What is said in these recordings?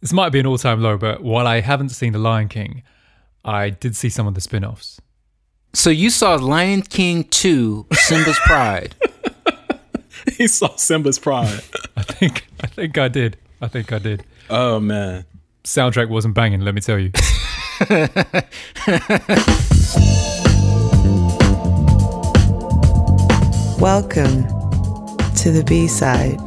This might be an all time low, but while I haven't seen The Lion King, I did see some of the spin offs. So you saw Lion King 2, Simba's Pride. he saw Simba's Pride. I think I think I did. I think I did. Oh man. Soundtrack wasn't banging, let me tell you. Welcome to the B side.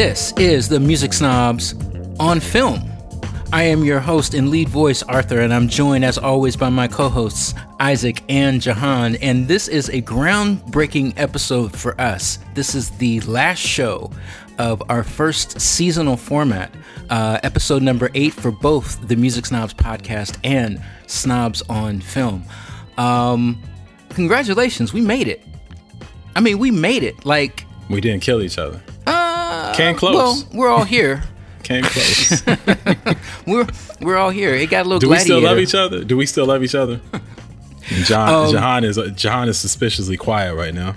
This is the Music Snobs on film. I am your host and lead voice, Arthur, and I'm joined as always by my co hosts, Isaac and Jahan. And this is a groundbreaking episode for us. This is the last show of our first seasonal format, uh, episode number eight for both the Music Snobs podcast and Snobs on Film. Um, congratulations, we made it. I mean, we made it. Like, We didn't kill each other. Uh, Came close. Well, we're all here. Came close. we're we're all here. It got a little. Do we still love each other? Do we still love each other? John, Um, Jahan is Jahan is suspiciously quiet right now.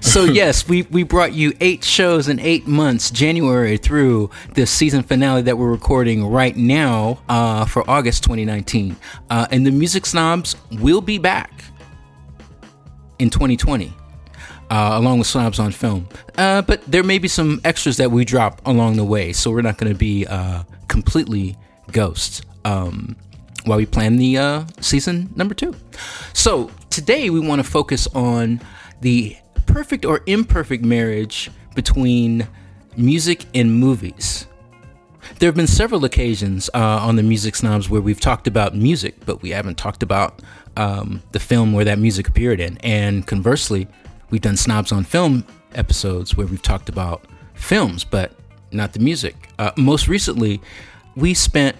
So yes, we we brought you eight shows in eight months, January through the season finale that we're recording right now uh, for August 2019. Uh, and the Music Snobs will be back in 2020. Uh, along with Snobs on Film. Uh, but there may be some extras that we drop along the way, so we're not going to be uh, completely ghosts um, while we plan the uh, season number two. So today we want to focus on the perfect or imperfect marriage between music and movies. There have been several occasions uh, on the Music Snobs where we've talked about music, but we haven't talked about um, the film where that music appeared in. And conversely, we've done Snobs on Film episodes where we've talked about films, but not the music. Uh, most recently, we spent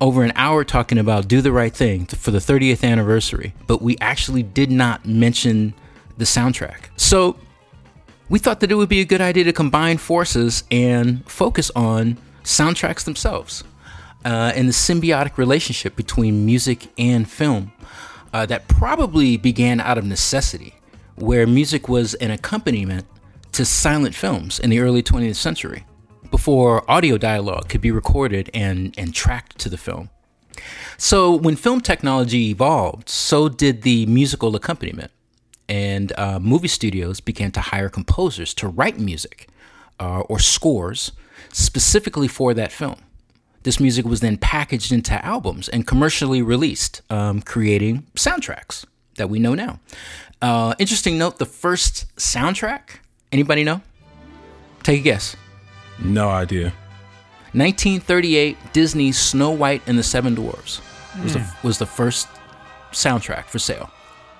over an hour talking about Do the Right Thing for the 30th anniversary, but we actually did not mention the soundtrack. So we thought that it would be a good idea to combine forces and focus on soundtracks themselves uh, and the symbiotic relationship between music and film uh, that probably began out of necessity, where music was an accompaniment to silent films in the early 20th century before audio dialogue could be recorded and, and tracked to the film. So, when film technology evolved, so did the musical accompaniment and uh, movie studios began to hire composers to write music uh, or scores specifically for that film. This music was then packaged into albums and commercially released, um, creating soundtracks that we know now. Uh, interesting note: the first soundtrack. Anybody know? Take a guess. No idea. 1938, Disney's Snow White and the Seven Dwarfs was, the, was the first soundtrack for sale.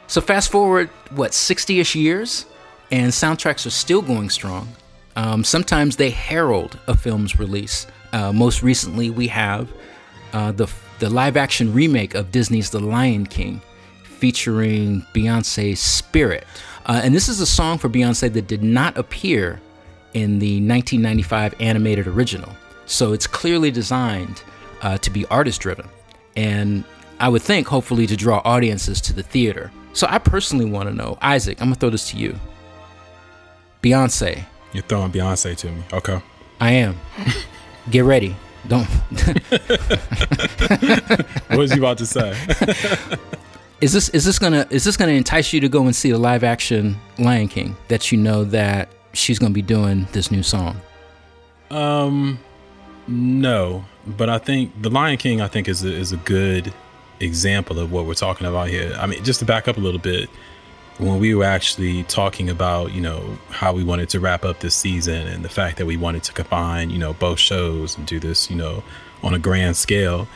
So fast forward, what, 60 ish years, and soundtracks are still going strong. Um, sometimes they herald a film's release. Uh, most recently, we have uh, the, the live action remake of Disney's The Lion King featuring Beyonce's Spirit. Uh, and this is a song for Beyonce that did not appear in the 1995 animated original. So it's clearly designed uh, to be artist driven. And I would think, hopefully, to draw audiences to the theater. So I personally want to know, Isaac, I'm going to throw this to you. Beyonce, You're throwing Beyonce to me. Okay. I am. Get ready. Don't. What was you about to say? is this is this gonna is this gonna entice you to go and see the live action Lion King that you know that she's gonna be doing this new song? Um, no, but I think the Lion King, I think, is a, is a good example of what we're talking about here. I mean, just to back up a little bit, when we were actually talking about, you know, how we wanted to wrap up this season and the fact that we wanted to combine, you know, both shows and do this, you know, on a grand scale,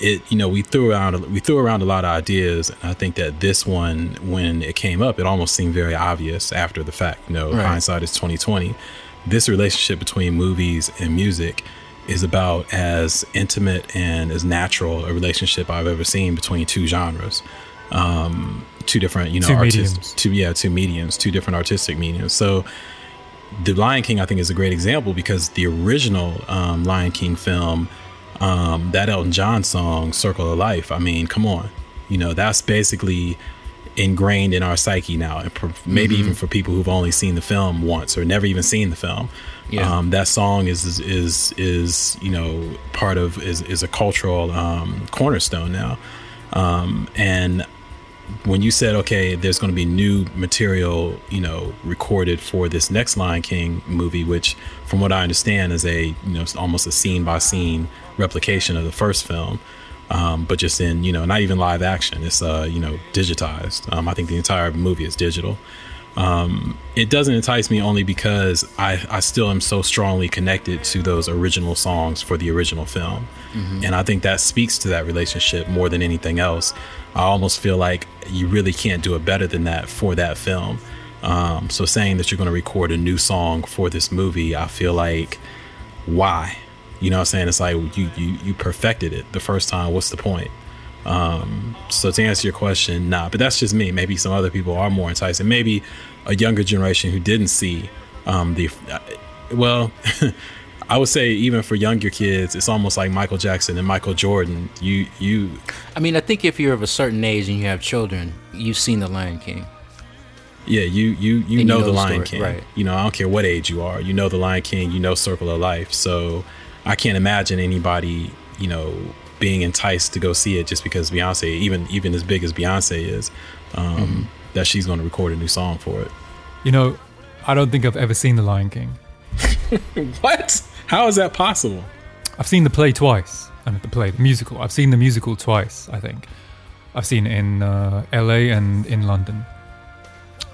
it, you know, we threw around we threw around a lot of ideas, and I think that this one, when it came up, it almost seemed very obvious after the fact. You know, Right. hindsight is twenty twenty. This relationship between movies and music is about as intimate and as natural a relationship I've ever seen between two genres, um, two different, you know, Two artis- mediums. two yeah, two mediums, two different artistic mediums. So the Lion King, I think, is a great example because the original um, Lion King film, um, that Elton John song, "Circle of Life." I mean, come on, you know, that's basically ingrained in our psyche now, and maybe Mm-hmm. even for people who've only seen the film once or never even seen the film. Yeah. Um, that song is is is, is you know part of is is a cultural um, cornerstone now, um, and when you said okay there's going to be new material you know recorded for this next lion king movie which from what i understand is a you know almost a scene by scene replication of the first film um, but just in you know not even live action it's uh you know digitized um, i think the entire movie is digital um, it doesn't entice me only because I, I still am so strongly connected to those original songs for the original film. And I think that speaks to that relationship more than anything else. I almost feel like you really can't do it better than that for that film. Um, so saying that you're going to record a new song for this movie, I feel like, why? You know what I'm saying? It's like you, you, you perfected it the first time. What's the point? Um, so to answer your question, nah, but that's just me. Maybe some other people are more enticed, and maybe a younger generation who didn't see um, the. Uh, well, I would say even for younger kids, it's almost like Michael Jackson and Michael Jordan. You you I mean, I think if you're of a certain age and you have children, you've seen The Lion King. yeah you you you And you know, know the the Lion story, King. right. You know I don't care what age you are. You know the Lion King. You know Circle of Life. So I can't imagine anybody you know being enticed to go see it just because Beyonce, even even as big as Beyonce is, um, Mm-hmm. that she's going to record a new song for it. You know, I don't think I've ever seen The Lion King. What? How is that possible? I've seen the play twice. I mean, the play, the musical. I've seen the musical twice. I think I've seen it in uh, L.A. and in London.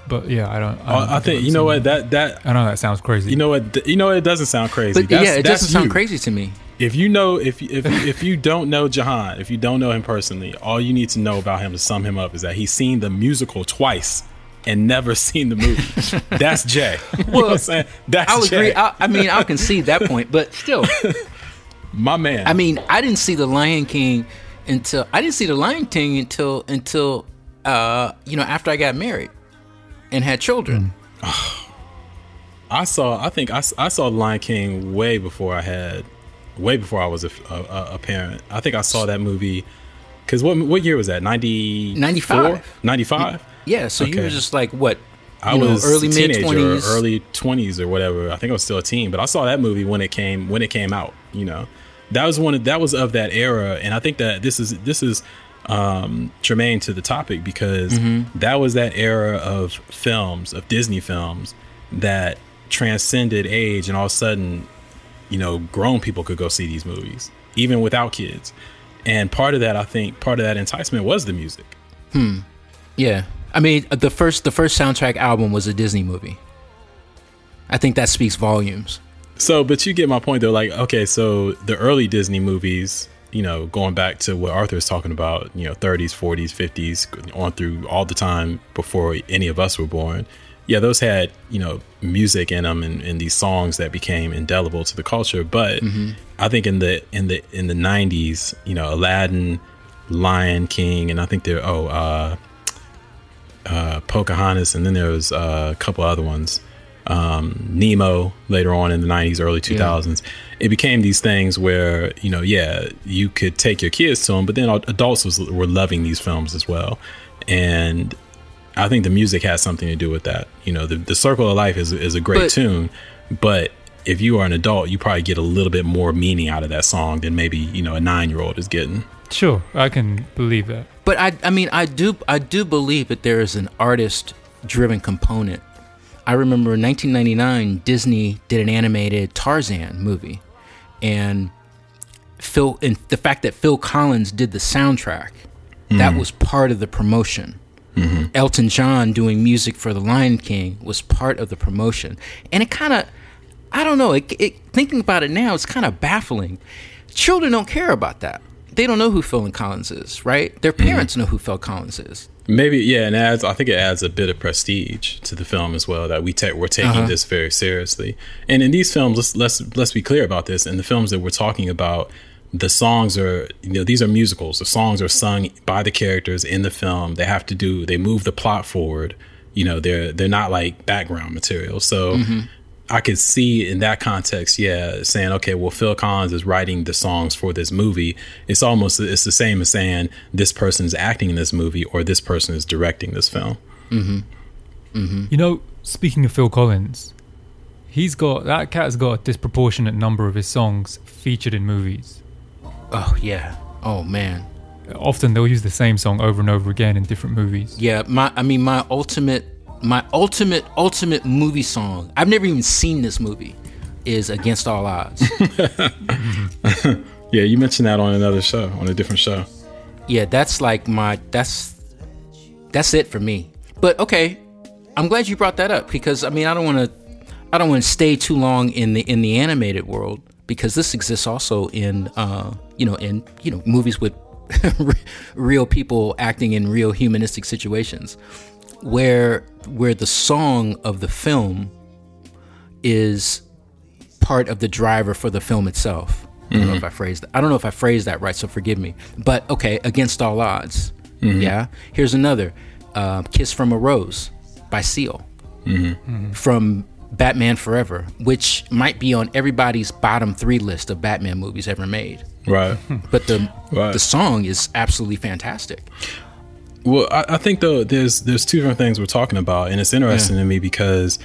But yeah, I don't. I, don't I, I think you know what it. that that I know that sounds crazy. you know what th- you know it doesn't sound crazy. But That's- yeah, it that's doesn't sound crazy to me. If you know if if if you don't know Jahan, if you don't know him personally, all you need to know about him to sum him up is that he's seen the musical twice and never seen the movie. That's Jay. you know what I'm saying? That's I'll Jay. agree. I, I mean, I'll concede that point, but still, My man. I mean, I didn't see The Lion King until I didn't see The Lion King until until uh, you know after I got married and had children. I saw. I think I, I saw Lion King way before I had, way before I was a, a, a parent. I think I saw that movie. Cause what what year was that? 90, 95. 95? Yeah, so you Okay. were just like what? I you know, was early mid twenties. early twenties or whatever. I think I was still a teen, but I saw that movie when it came when it came out. You know, that was one of that was of that era, and I think that this is this is um, germane to the topic because Mm-hmm. that was that era of films of Disney films that transcended age, and all of a sudden, you know, grown people could go see these movies even without kids. And part of that, I think, part of that enticement was the music. Hmm. Yeah, I mean the first the first soundtrack album was a Disney movie. I think that speaks volumes. So, but you get my point though. Like, okay, so the early Disney movies, you know, going back to what Arthur is talking about, you know, 30s, 40s, 50s, on through all the time before any of us were born. Yeah, those had you know music in them and, and these songs that became indelible to the culture. But I think in the in the in the 90s, you know, Aladdin, Lion King, and I think there oh uh, uh, Pocahontas, and then there was uh, a couple other ones um, Nemo later on in the 90s, early 2000s. It became these things where, you know, yeah, you could take your kids to them, but then adults was, were loving these films as well. And I think the music has something to do with that. You know, the, the Circle of Life is, is a great But- tune, but if you are an adult, you probably get a little bit more meaning out of that song than maybe, you know, a nine year old is getting. Sure, I can believe that. But I, I mean, I do, I do believe that there is an artist-driven component. I remember in 1999, Disney did an animated Tarzan movie, and Phil, and the fact that Phil Collins did the soundtrack, that mm-hmm. was part of the promotion. Mm-hmm. Elton John doing music for The Lion King was part of the promotion, and it kind of, I don't know, it, it, thinking about it now, it's kind of baffling. Children don't care about that. They don't know who Phil and Collins is, right? Their parents know who Phil Collins is. Maybe yeah, and adds. I think it adds a bit of prestige to the film as well. That we take we're taking Uh-huh. this very seriously. And in these films, let's let's let's be clear about this. In the films that we're talking about, the songs are you know these are musicals. The songs are sung by the characters in the film. They have to do they move the plot forward. You know they're they're not like background material. So I could see in that context, yeah, saying, okay, well, Phil Collins is writing the songs for this movie. It's almost it's the same as saying this person is acting in this movie or this person is directing this film. Mm-hmm. Mm-hmm. You know, speaking of Phil Collins, he's got that cat's got a disproportionate number of his songs featured in movies. Oh yeah. Oh man. Often they'll use the same song over and over again in different movies. Yeah, my I mean my ultimate my ultimate ultimate movie song. I've never even seen this movie. Is Against All Odds. Yeah, you mentioned that on another show, on a different show. yeah, that's like my that's that's it for me. But okay, I'm glad you brought that up because I mean I don't want to I don't want to stay too long in the in the animated world because this exists also in uh you know in you know movies with real people acting in real humanistic situations where where the song of the film is part of the driver for the film itself. I don't know mm-hmm. if I phrased that. I don't know if I phrased that right, so forgive me. But okay, against all odds. Mm-hmm. Yeah. Here's another, uh, "Kiss from a Rose" by Seal mm-hmm. from Batman Forever, which might be on everybody's bottom three list of Batman movies ever made. Right. But the Right. the song is absolutely fantastic. Well, I, I think though there's there's two different things we're talking about, and it's interesting to me because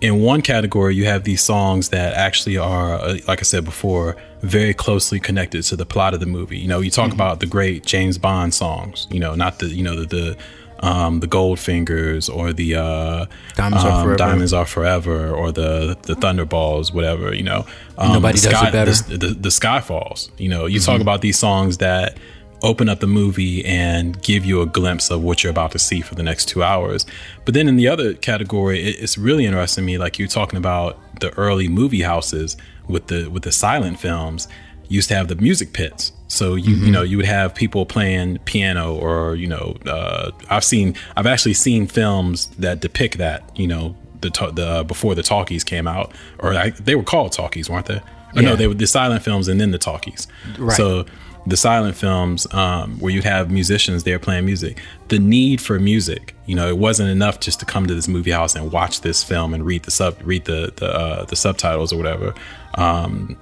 in one category you have these songs that actually are, uh, like I said before, very closely connected to the plot of the movie. You know, you talk about the great James Bond songs. You know, not the you know the the um, the Goldfingers or the uh, Diamonds Are um, Forever. Diamonds Are Forever or the the Thunderballs, whatever. You know, um, Nobody the does it better. The, the, the Skyfalls. You know, you talk about these songs that open up the movie and give you a glimpse of what you're about to see for the next two hours. But then in the other category, it, it's really interesting to me. Like you're talking about the early movie houses with the with the silent films used to have the music pits. So you you know you would have people playing piano or you know uh, I've seen I've actually seen films that depict that you know the the uh, before the talkies came out or I, they were called talkies weren't they? Or Yeah. no, they were the silent films and then the talkies. Right. So the silent films um, where you'd have musicians there playing music. The need for music you know it wasn't enough just to come to this movie house and watch this film and read the sub read the the, uh, the subtitles or whatever. Um,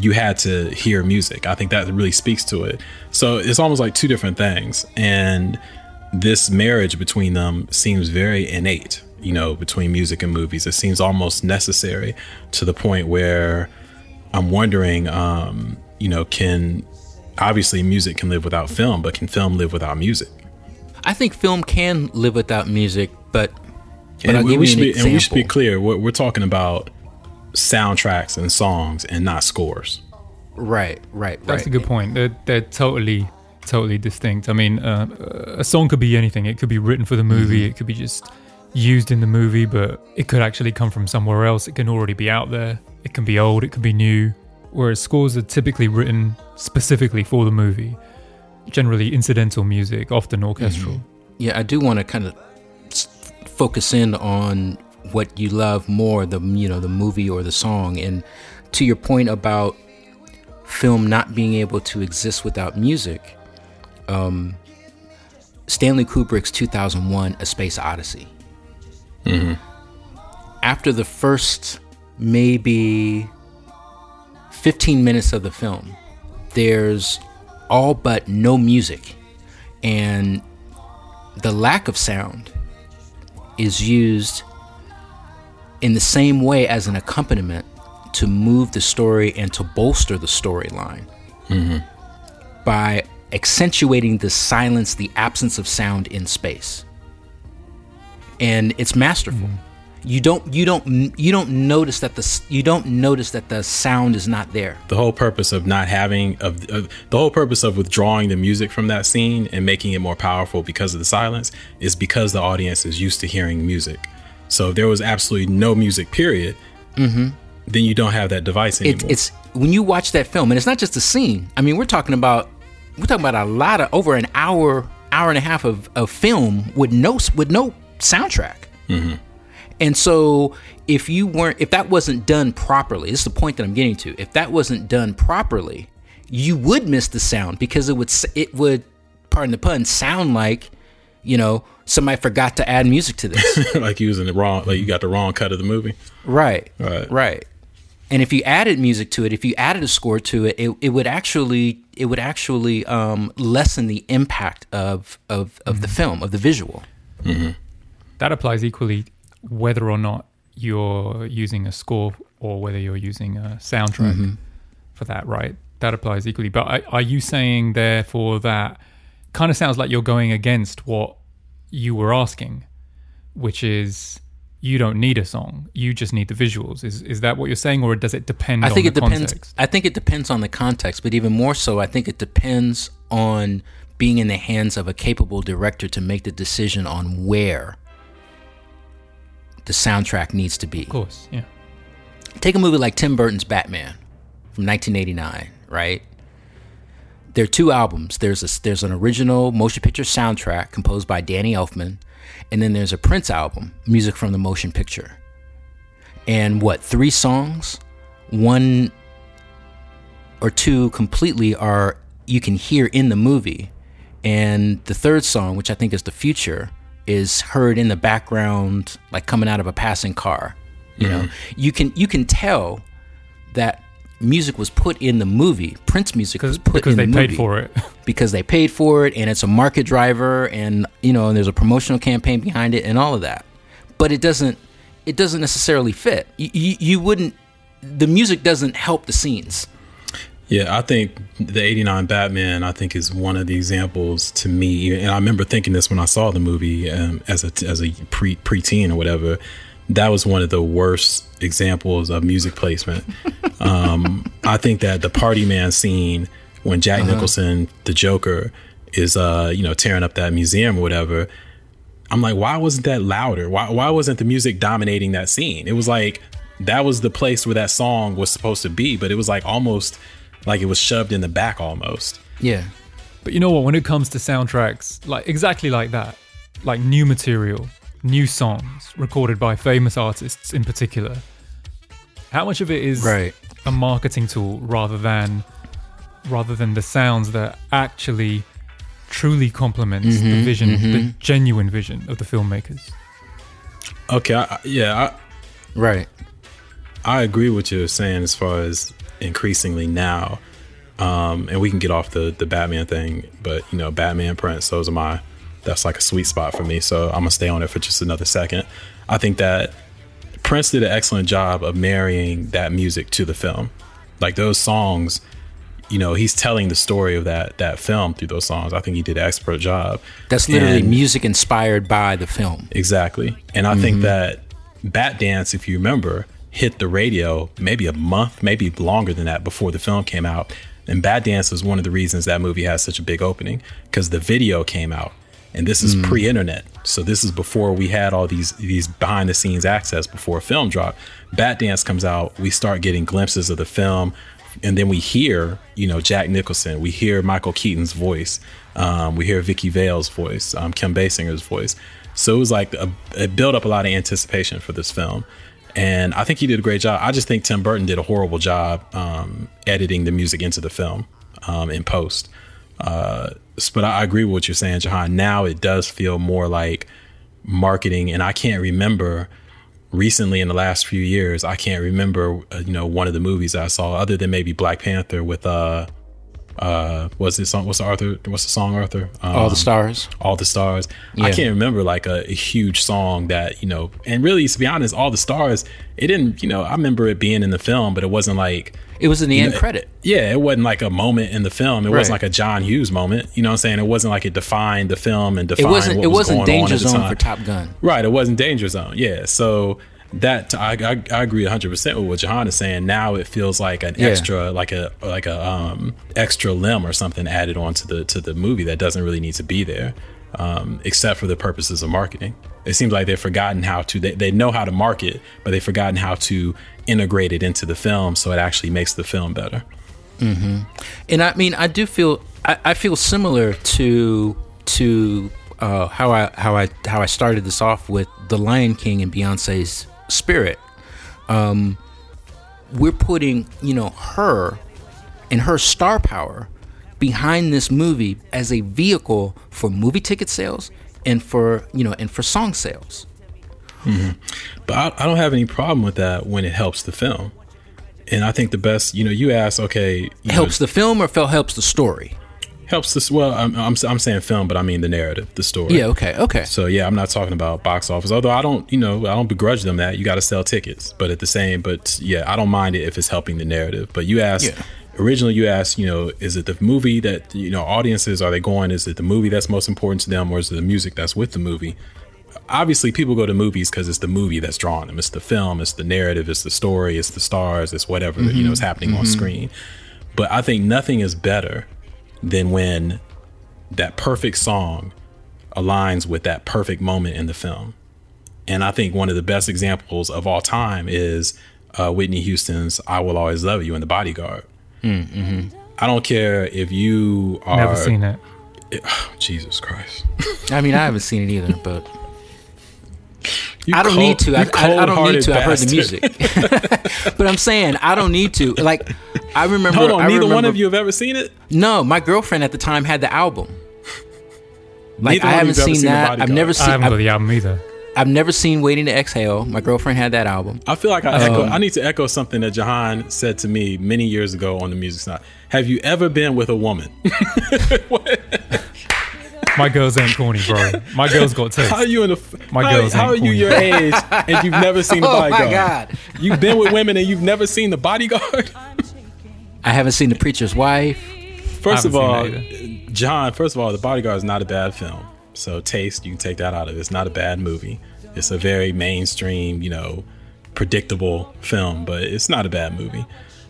you had to hear music. I think that really speaks to it. So it's almost like two different things. And this marriage between them seems very innate you know between music and movies. It seems almost necessary to the point where i'm wondering um, you know can obviously music can live without film but can film live without music I think film can live without music, but but and I'll we, give we you should an be, and we should be clear we're, we're talking about soundtracks and songs and not scores Right, right, That's right. a good point. They're, they're totally, totally distinct. I mean, uh, a song could be anything. It could be written for the movie. It could be just used in the movie, but it could actually come from somewhere else. It can already be out there. It can be old. It can be new. Whereas scores are typically written specifically for the movie. Generally incidental music, often orchestral. Yeah, I do want to kind of focus in on what you love more, the you know the movie or the song, and to your point about film not being able to exist without music. Um, Stanley Kubrick's 2001: A Space Odyssey. After the first maybe 15 minutes of the film, there's all but no music, and the lack of sound is used in the same way as an accompaniment to move the story and to bolster the storyline mm-hmm. by accentuating the silence, the absence of sound in space. And it's masterful. Mm-hmm. You don't you don't you don't notice that the you don't notice that the sound is not there. the whole purpose of not having of, of the whole purpose of withdrawing the music from that scene and making it more powerful because of the silence is because the audience is used to hearing music so if there was absolutely no music period then you don't have that device anymore Mm-hmm. It's it's when you watch that film, and it's not just a scene. I mean, we're talking about we're talking about a lot of over an hour, hour and a half of, of film with no with no soundtrack. And so, if you weren't, if that wasn't done properly, this is the point that I'm getting to. If that wasn't done properly, you would miss the sound because it would it would, pardon the pun, sound like you know, somebody forgot to add music to this. like you was in the wrong, like you got the wrong cut of the movie. right. Right. Right. And if you added music to it, if you added a score to it, it, it would actually it would actually um, lessen the impact of of, of the film of the visual. That applies equally whether or not you're using a score or whether you're using a soundtrack mm-hmm. for that, right? That applies equally. But are- are you saying, therefore, that kind of sounds like you're going against what you were asking, which is you don't need a song, you just need the visuals. Is is that what you're saying, or does it depend I on think the it depends. context? I think it depends on the context, but even more so, I think it depends on being in the hands of a capable director to make the decision on where the soundtrack needs to be. Of course, yeah. Take a movie like Tim Burton's Batman from 1989, right? There are two albums. There's a, there's an original motion picture soundtrack composed by Danny Elfman, and then there's a Prince album, music from the motion picture. And what, three songs? One or two completely are you can hear in the movie. And the third song, which I think is The Future, is heard in the background like coming out of a passing car. You know, mm-hmm. you can you can tell that music was put in the movie. Prince music was put because in they the paid movie for it. because they paid for it and it's a market driver and you know and there's a promotional campaign behind it and all of that but it doesn't it doesn't necessarily fit you, you, you wouldn't the music doesn't help the scenes Yeah, I think the '89 Batman, I think, is one of the examples to me. And I remember thinking this when I saw the movie um, as a as a pre preteen or whatever. That was one of the worst examples of music placement. um, I think that the Party Man scene when Jack Nicholson, the Joker, is uh you know tearing up that museum or whatever. I'm like, why wasn't that louder? Why why wasn't the music dominating that scene? It was like that was the place where that song was supposed to be, but it was like almost like it was shoved in the back almost. yeah But you know what? When it comes to soundtracks, like exactly like that, like new material, new songs recorded by famous artists in particular, how much of it is Right. a marketing tool rather than rather than the sounds that actually truly complements Mm-hmm, the vision, the genuine vision of the filmmakers? Okay, I, I- yeah, right I, I agree with you're saying as far as increasingly now, um, and we can get off the the Batman thing, but you know, Batman Prince, those are my that's like a sweet spot for me. So I'm gonna stay on it for just another second. I think that Prince did an excellent job of marrying that music to the film. Like those songs, you know, he's telling the story of that that film through those songs. I think he did an expert job. that's literally And- music inspired by the film Exactly. And I think that Bat Dance, if you remember, hit the radio maybe a month, maybe longer than that before the film came out. And Bat Dance was one of the reasons that movie has such a big opening because the video came out. And this is pre-internet. So this is before we had all these these behind the scenes access before a film dropped. Bat Dance comes out, we start getting glimpses of the film and then we hear, you know, Jack Nicholson, we hear Michael Keaton's voice, um, we hear Vicki Vale's voice, um, Kim Basinger's voice. So it was like a, it built up a lot of anticipation for this film, and I think he did a great job. I just think Tim Burton did a horrible job um, editing the music into the film um, in post. Uh, but I, agree with what you're saying, Jahan. Now it does feel more like marketing, and I can't remember recently in the last few years, I can't remember, uh, you know, one of the movies I saw other than maybe Black Panther with uh, uh, what's this song? What's the Arthur? What's the song, Arthur? Um, all the stars all the stars. I can't remember like a, a huge song that you know. And really, to be honest, all the stars. It didn't. You know, I remember it being in the film, but it wasn't like. it was in the end know, credit Yeah, it wasn't like a moment in the film. It Right. wasn't like a John Hughes moment. You know what I'm saying? It wasn't like it defined the film and defined it wasn't what it was wasn't going danger on at the zone for top gun Right, it wasn't danger zone. Yeah, so that I, I, I agree 100 percent with what Jahan is saying. Now it feels like an Yeah. extra, like a like a um extra limb or something added onto the to the movie that doesn't really need to be there, um, except for the purposes of marketing. It seems like they've forgotten how to. They, they know how to market, but they've forgotten how to integrate it into the film so it actually makes the film better. and I mean, I do feel I, I feel similar to to uh, how I how I how I started this off with the Lion King and Beyonce's Spirit. Um, we're putting you know her and her star power behind this movie as a vehicle for movie ticket sales and for you know and for song sales. But I, I don't have any problem with that when it helps the film. And I think the best, you know, you ask, okay, you know, Helps the film or helps the story. Helps this. Well, I'm, I'm I'm saying film, but I mean the narrative, the story. Yeah. Okay. Okay. So yeah, I'm not talking about box office. Although I don't, you know, I don't begrudge them that you got to sell tickets. But at the same, but yeah, I don't mind it if it's helping the narrative. But you asked Yeah. originally, you asked, you know, is it the movie that you know audiences are they going? Is it the movie that's most important to them, or is it the music that's with the movie? Obviously, people go to movies because it's the movie that's drawing them. It's the film, it's the narrative, it's the story, it's the stars, it's whatever you know mm-hmm, is happening on mm-hmm. screen. But I think nothing is better than when that perfect song aligns with that perfect moment in the film. And I think one of the best examples of all time is uh, Whitney Houston's "I Will Always Love You" in The Bodyguard. I don't care if you are Never seen it. Jesus Christ. I mean, I haven't seen it either, but You I don't cold- need to. I, I, I don't need cold-hearted to. I've heard the music, but I'm saying I don't need to. Like, I remember. Hold on, I neither one of you have ever seen it. No, my girlfriend at the time had the album. Like Neither I haven't seen seen that. I've Bodyguard. never I seen. haven't I've, the album either. I've never seen Waiting to Exhale. My girlfriend had that album. I feel like I echo. Um, I need to echo something that Jahan said to me many years ago on the music side. Have you ever been with a woman? My girls ain't corny, bro. My girls got taste. How are you in the? My how, girls How are ain't you corny. your age and you've never seen the Oh my bodyguard? God. You've been with women and you've never seen the bodyguard. I haven't seen The Preacher's Wife. First of all, John. First of all, the bodyguard is not a bad film. So taste, you can take that out of it. It's not a bad movie. It's a very mainstream, you know, predictable film, but it's not a bad movie.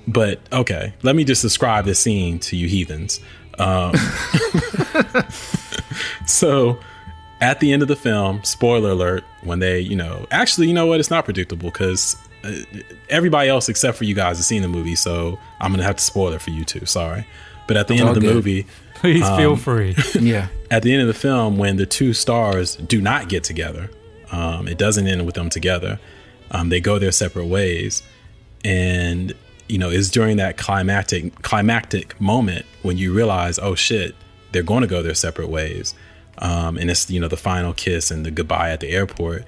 But okay, let me just describe the scene to you heathens. Um, so at the end of the film, spoiler alert, when they, you know, actually, you know what? It's not predictable because everybody else except for you guys has seen the movie. So I'm going to have to spoil it for you too. Sorry. But at the end all of the good. movie, Please Um, feel free. Yeah. at the end of the film, when the two stars do not get together, um, it doesn't end with them together. Um, they go their separate ways, and you know, it's during that climactic climactic moment when you realize, oh shit, they're going to go their separate ways, um, and it's you know the final kiss and the goodbye at the airport,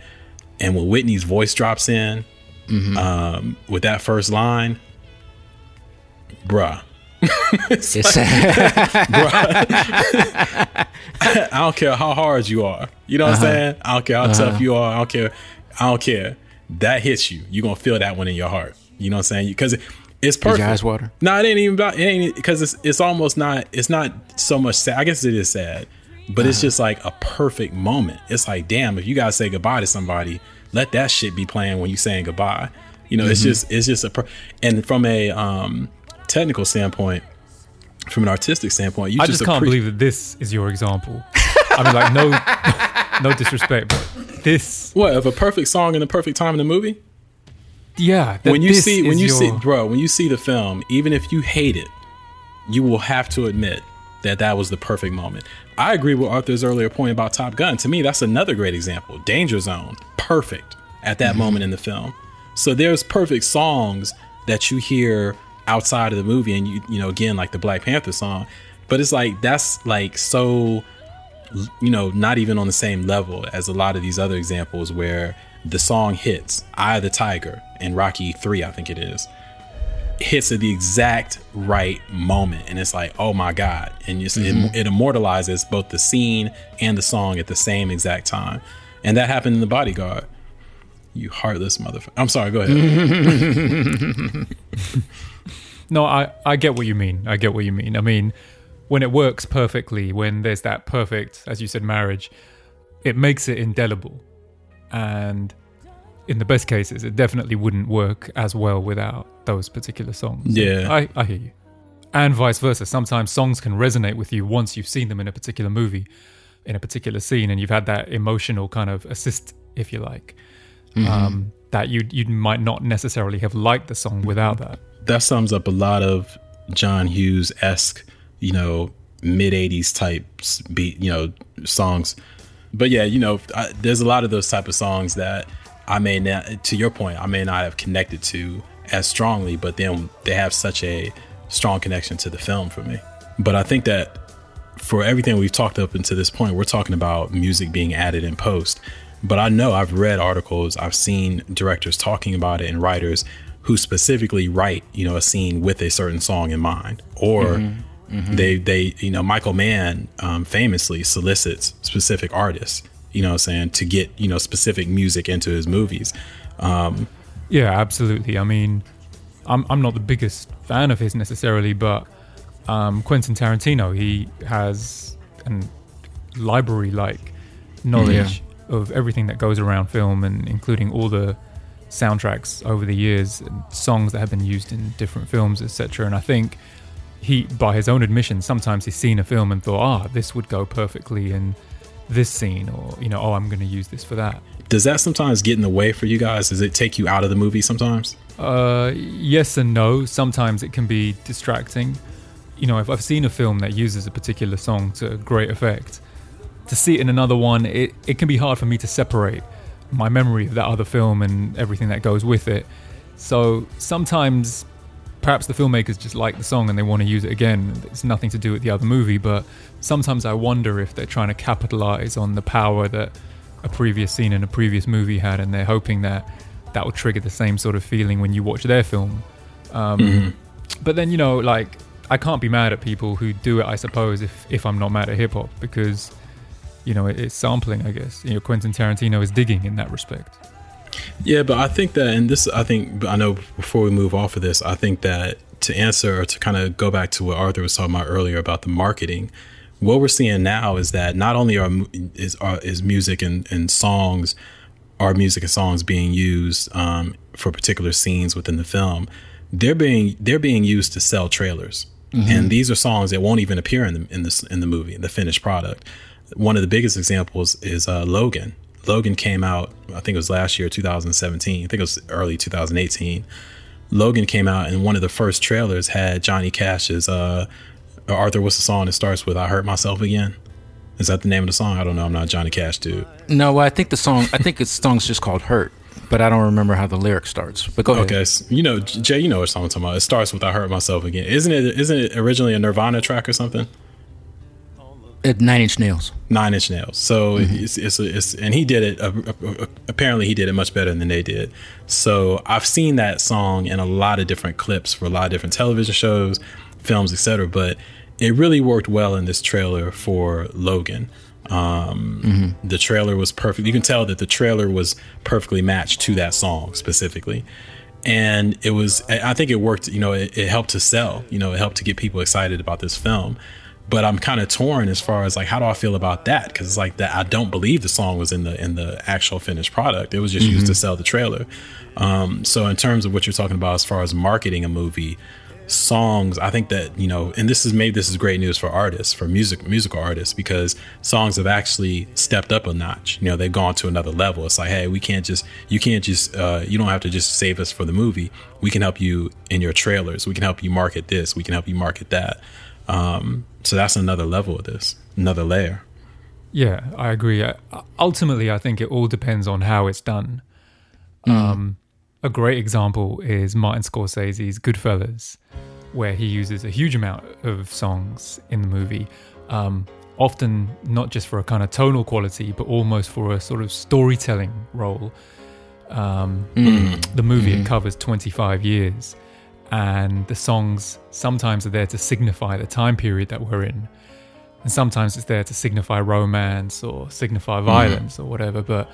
and when Whitney's voice drops in um, with that first line, bruh. It's, I don't care how hard you are. You know what Uh-huh. I'm saying? I don't care how tough you are. I don't care. I don't care. That hits you. You're gonna feel that one in your heart. You know what I'm saying? Because it's perfect. water? No, it ain't even about. It ain't because it's it's almost not. It's not so much sad. I guess it is sad, but Uh-huh. it's just like a perfect moment. It's like, damn, if you gotta say goodbye to somebody, let that shit be playing when you're saying goodbye. You know, it's Mm-hmm. just it's just a. Per- and from a um technical standpoint, from an artistic standpoint, you I just can't appre- believe that this is your example. I mean, like, no, no disrespect, but this, what of a perfect song and a perfect time in the movie. yeah. when you see when you see bro when you see the film even if you hate it you will have to admit that that was the perfect moment. I agree with arthur's earlier point about top gun. To me that's another great example. Danger zone perfect at that mm-hmm. moment in the film. So there's perfect songs that you hear outside of the movie and you you know again like the black panther song. But it's like that's like so you know, not even on the same level as a lot of these other examples where the song hits, Eye of the Tiger in Rocky 3, I think it is, hits at the exact right moment. And it's like, oh my God. And just, it, mm-hmm. it immortalizes both the scene and the song at the same exact time. And that happened in The Bodyguard. You heartless motherfucker. I'm sorry, go ahead. No, I, I get what you mean. I get what you mean. I mean, when it works perfectly, when there's that perfect, as you said, marriage, it makes it indelible. And in the best cases, it definitely wouldn't work as well without those particular songs. Yeah. I, I hear you. And vice versa. Sometimes songs can resonate with you once you've seen them in a particular movie, in a particular scene, and you've had that emotional kind of assist, if you like. Um, that you you might not necessarily have liked the song without that. that sums up a lot of John Hughes esque, you know, mid '80s type beat, you know, songs. But yeah, you know, I, there's a lot of those type of songs that I may not, to your point, I may not have connected to as strongly, but then they have such a strong connection to the film for me. But I think that for everything we've talked up until this point, we're talking about music being added in post. But I know I've read articles, I've seen directors talking about it and writers who specifically write, you know, a scene with a certain song in mind. Or mm-hmm. Mm-hmm. they they you know, Michael Mann um, famously solicits specific artists, you know what I'm saying, to get, you know, specific music into his movies. Um, yeah, absolutely. I mean, I'm I'm not the biggest fan of his necessarily, but um, Quentin Tarantino, he has a library like knowledge yeah. of everything that goes around film, and including all the soundtracks over the years and songs that have been used in different films, etc. And I think he, by his own admission, sometimes he's seen a film and thought, ah, this would go perfectly in this scene, or you know, oh, I'm going to use this for that. Does that sometimes get in the way for you guys? Does it take you out of the movie sometimes? Uh, yes and no. Sometimes it can be distracting. You know, if I've seen a film that uses a particular song to great effect, to see it in another one, it, it can be hard for me to separate my memory of that other film and everything that goes with it. So sometimes perhaps the filmmakers just like the song and they want to use it again. It's nothing to do with the other movie, but sometimes I wonder if they're trying to capitalize on the power that a previous scene in a previous movie had, and they're hoping that that will trigger the same sort of feeling when you watch their film. Um, mm-hmm. But then, you know, like I can't be mad at people who do it. I suppose if if I'm not mad at hip hop because you know, it's sampling, I guess. You know, Quentin Tarantino is digging in that respect. Yeah, but I think that, and this, I think, I know before we move off of this, I think that to answer or to kind of go back to what Arthur was talking about earlier about the marketing, what we're seeing now is that not only are is are, is music and, and songs, are music and songs being used um, for particular scenes within the film, they're being they're being used to sell trailers, mm-hmm. and these are songs that won't even appear in the in this in the movie, the finished product one of the biggest examples is uh, Logan. Logan came out, I think it was last year, 2017. I think it was early 2018. Logan came out, and one of the first trailers had Johnny Cash's uh, Arthur. What's the song that starts with "I Hurt Myself Again"? Is that the name of the song? I don't know. I'm not Johnny Cash dude. No, well, I think the song. I think the song's just called "Hurt," but I don't remember how the lyric starts. But go ahead. Okay, so, you know, Jay, you know what song I'm talking about. It starts with "I Hurt Myself Again." Isn't it? Isn't it originally a Nirvana track or something? At Nine Inch Nails. Nine Inch Nails. So mm-hmm. it's, it's, it's, and he did it. Uh, apparently, he did it much better than they did. So I've seen that song in a lot of different clips for a lot of different television shows, films, etc. But it really worked well in this trailer for Logan. Um, mm-hmm. The trailer was perfect. You can tell that the trailer was perfectly matched to that song specifically. And it was, I think it worked, you know, it, it helped to sell, you know, it helped to get people excited about this film but I'm kind of torn as far as like how do I feel about that because it's like that I don't believe the song was in the in the actual finished product. It was just mm-hmm. used to mm-hmm. sell the trailer. Um, so in terms of what you're talking about as far as marketing a movie, songs, I think that you know, and this is maybe this is great news for artists, for music musical artists because songs have actually stepped up a notch. You know, they've gone to another level. It's like, hey, we can't just you can't just uh, you don't have to just save us for the movie. We can help you in your trailers. We can help you market this. We can help you market that. Um, so that's another level of this, another layer. Yeah, I agree. Uh, ultimately, I think it all depends on how it's done. Mm. Um, a great example is Martin Scorsese's Goodfellas, where he uses a huge amount of songs in the movie. Um, often not just for a kind of tonal quality, but almost for a sort of storytelling role. Um, mm. The movie mm. it covers 25 years, and the songs sometimes are there to signify the time period that we're in and sometimes it's there to signify romance or signify mm-hmm. violence mm. or whatever but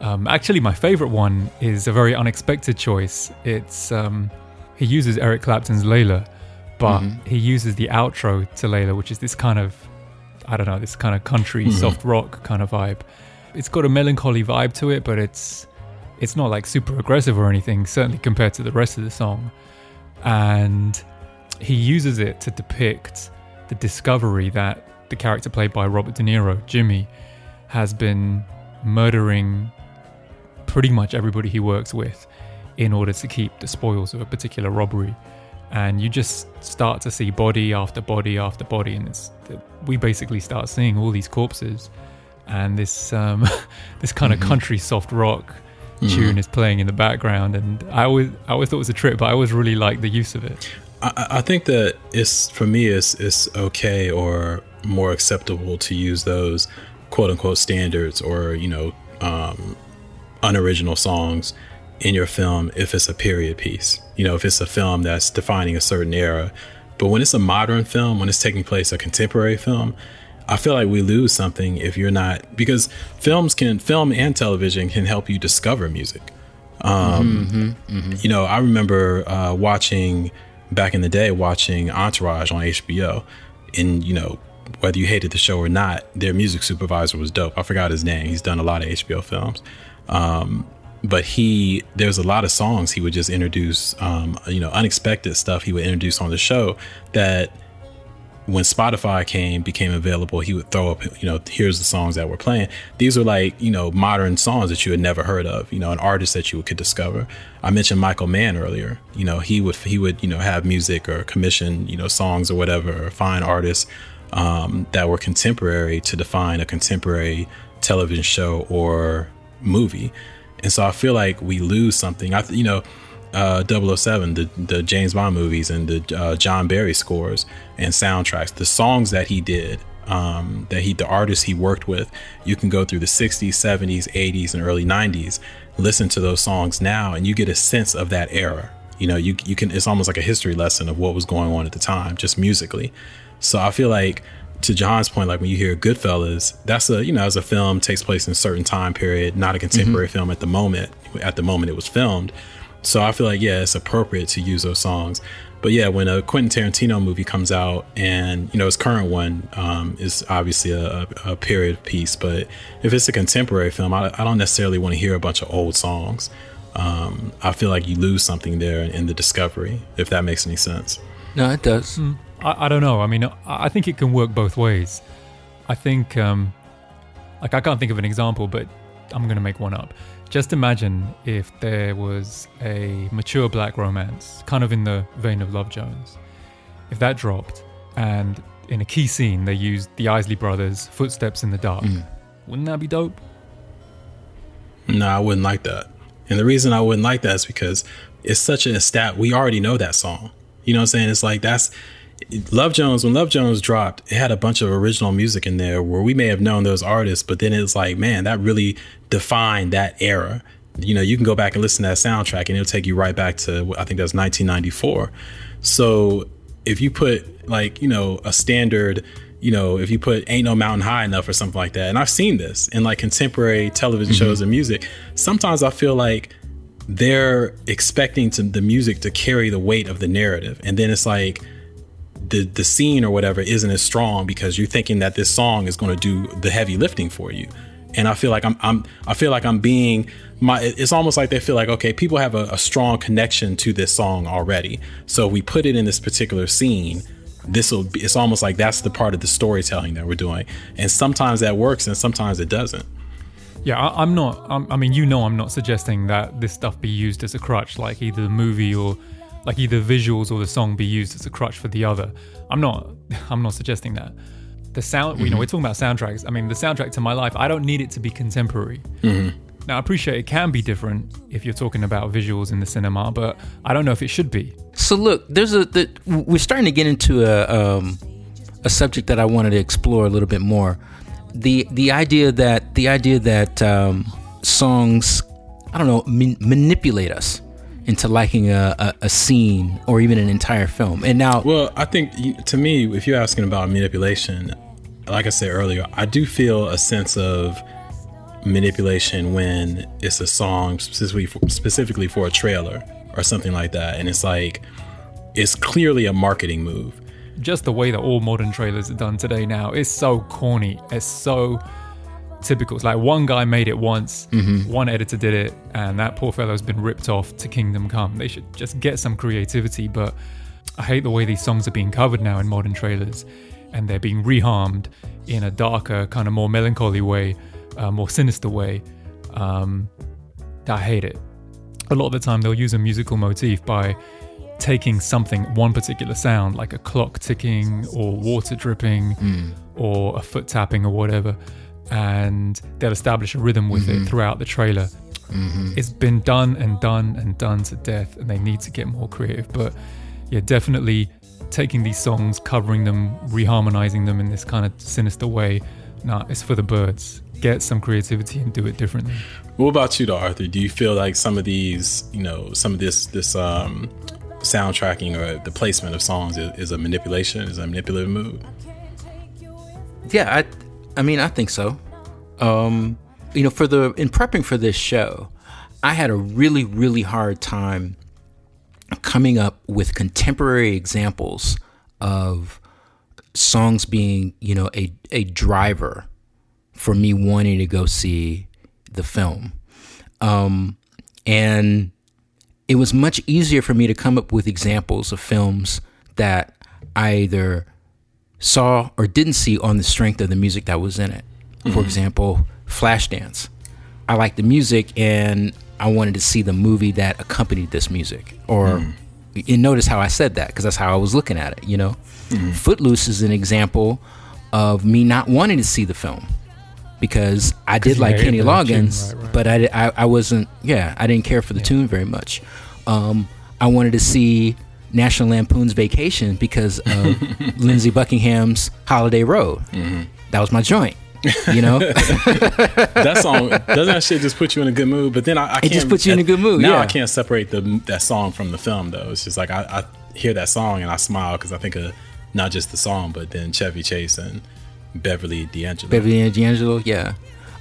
um, actually my favorite one is a very unexpected choice it's um, he uses eric clapton's layla but mm-hmm. he uses the outro to layla which is this kind of i don't know this kind of country mm-hmm. soft rock kind of vibe it's got a melancholy vibe to it but it's it's not like super aggressive or anything certainly compared to the rest of the song and he uses it to depict the discovery that the character played by Robert De Niro, Jimmy, has been murdering pretty much everybody he works with in order to keep the spoils of a particular robbery. And you just start to see body after body after body, and it's we basically start seeing all these corpses, and this um, this kind mm-hmm. of country soft rock mm-hmm. tune is playing in the background, and I always I always thought it was a trip, but I always really liked the use of it. I, I think that it's for me it's it's okay or more acceptable to use those quote unquote standards or you know um, unoriginal songs in your film if it's a period piece. You know, if it's a film that's defining a certain era. But when it's a modern film, when it's taking place a contemporary film, I feel like we lose something if you're not because films can film and television can help you discover music. Um, mm-hmm, mm-hmm. You know, I remember uh, watching back in the day watching Entourage on HBO, and you know whether you hated the show or not, their music supervisor was dope. I forgot his name. He's done a lot of HBO films. Um, but he, there's a lot of songs he would just introduce, um, you know, unexpected stuff he would introduce on the show that when Spotify came became available, he would throw up, you know, here's the songs that we're playing. These are like, you know, modern songs that you had never heard of, you know, an artist that you could discover. I mentioned Michael Mann earlier. You know, he would he would, you know, have music or commission, you know, songs or whatever, or find artists um, that were contemporary to define a contemporary television show or movie. And so I feel like we lose something. I, you know, uh, 007, the, the James Bond movies and the uh, John Barry scores and soundtracks, the songs that he did, um, that he, the artists he worked with, you can go through the 60s, 70s, 80s, and early 90s, listen to those songs now, and you get a sense of that era. You know, you, you can, it's almost like a history lesson of what was going on at the time, just musically. So I feel like to John's point, like when you hear Goodfellas, that's a you know as a film takes place in a certain time period, not a contemporary mm-hmm. film at the moment. At the moment it was filmed, so I feel like yeah, it's appropriate to use those songs. But yeah, when a Quentin Tarantino movie comes out, and you know his current one um, is obviously a, a, period piece, but if it's a contemporary film, I, I don't necessarily want to hear a bunch of old songs. Um, I feel like you lose something there in the discovery, if that makes any sense. No, it does. Mm. I, I don't know. I mean, I think it can work both ways. I think, um, like, I can't think of an example, but I'm going to make one up. Just imagine if there was a mature black romance, kind of in the vein of Love Jones. If that dropped, and in a key scene they used the Isley Brothers' "Footsteps in the Dark," mm. wouldn't that be dope? No, I wouldn't like that. And the reason I wouldn't like that is because it's such a stat. We already know that song. You know what I'm saying? It's like that's Love Jones, when Love Jones dropped, it had a bunch of original music in there where we may have known those artists, but then it's like, man, that really defined that era. You know, you can go back and listen to that soundtrack and it'll take you right back to, I think that's 1994. So if you put like, you know, a standard, you know, if you put Ain't No Mountain High Enough or something like that, and I've seen this in like contemporary television mm-hmm. shows and music, sometimes I feel like they're expecting to, the music to carry the weight of the narrative. And then it's like, the the scene or whatever isn't as strong because you're thinking that this song is going to do the heavy lifting for you. And i feel like i'm, I'm i feel like i'm being my it's almost like they feel like okay people have a, a strong connection to this song already. So we put it in this particular scene this will it's almost like that's the part of the storytelling that we're doing. And sometimes that works and sometimes it doesn't. Yeah I, am not I'm, i mean you know i'm not suggesting that this stuff be used as a crutch like either the movie or like either visuals or the song be used as a crutch for the other. I'm not I'm not suggesting that. The sound, mm-hmm. you know, mm-hmm. we're talking about soundtracks. I mean, the soundtrack to my life, I don't need it to be contemporary. Mm-hmm. Now, I appreciate it can be different if you're talking about visuals in the cinema, but I don't know if it should be. So, look, there's a the, we're starting to get into a um, a subject that I wanted to explore a little bit more. The the idea that the idea that um, songs, I don't know, man- manipulate us into liking a, a, a, scene or even an entire film. And now, well, I think to me, if you're asking about manipulation, like I said earlier, I do feel a sense of manipulation when it's a song specifically for, specifically for a trailer or something like that, and it's like it's clearly a marketing move. Just the way that all modern trailers are done today now is so corny. It's so typical. It's like one guy made it once, mm-hmm. one editor did it, and that poor fellow's been ripped off to Kingdom Come. They should just get some creativity, but I hate the way these songs are being covered now in modern trailers, and they're being reharmed in a darker, kind of more melancholy way, uh, more sinister way. Um, I hate it. A lot of the time, they'll use a musical motif by taking something, one particular sound, like a clock ticking or water dripping mm. or a foot tapping or whatever, and they'll establish a rhythm with mm-hmm. it throughout the trailer. Mm-hmm. It's been done and done and done to death, and they need to get more creative. But yeah, definitely taking these songs, covering them, reharmonizing them in this kind of sinister way. Nah, it's for the birds. Get some creativity and do it differently. What about you, though, Arthur? Do you feel like some of these, you know, some of this this um, soundtracking or the placement of songs is, is a manipulation, is a manipulative move? Yeah, I, I mean, I think so. Um, you know, for the in prepping for this show, I had a really, really hard time coming up with contemporary examples of songs being, you know, a a driver for me wanting to go see the film. Um, and it was much easier for me to come up with examples of films that I either saw or didn't see on the strength of the music that was in it. For example, Flashdance. I liked the music and I wanted to see the movie that accompanied this music. Or, and notice how I said that because that's how I was looking at it, you know? Footloose is an example of me not wanting to see the film because I did like Kenny Loggins, right, right. but I, I, I wasn't, yeah, I didn't care for the tune very much. Um, I wanted to see National Lampoon's Vacation because of Lindsey Buckingham's Holiday Road. Mm-hmm. That was my joint, you know? that song doesn't that shit just put you in a good mood? But then I, I can't. just puts you in a good mood, Now yeah. I can't separate the that song from the film though. It's just like I, I hear that song and I smile because I think of not just the song, but then Chevy Chase and Beverly D'Angelo. Beverly D'Angelo, yeah.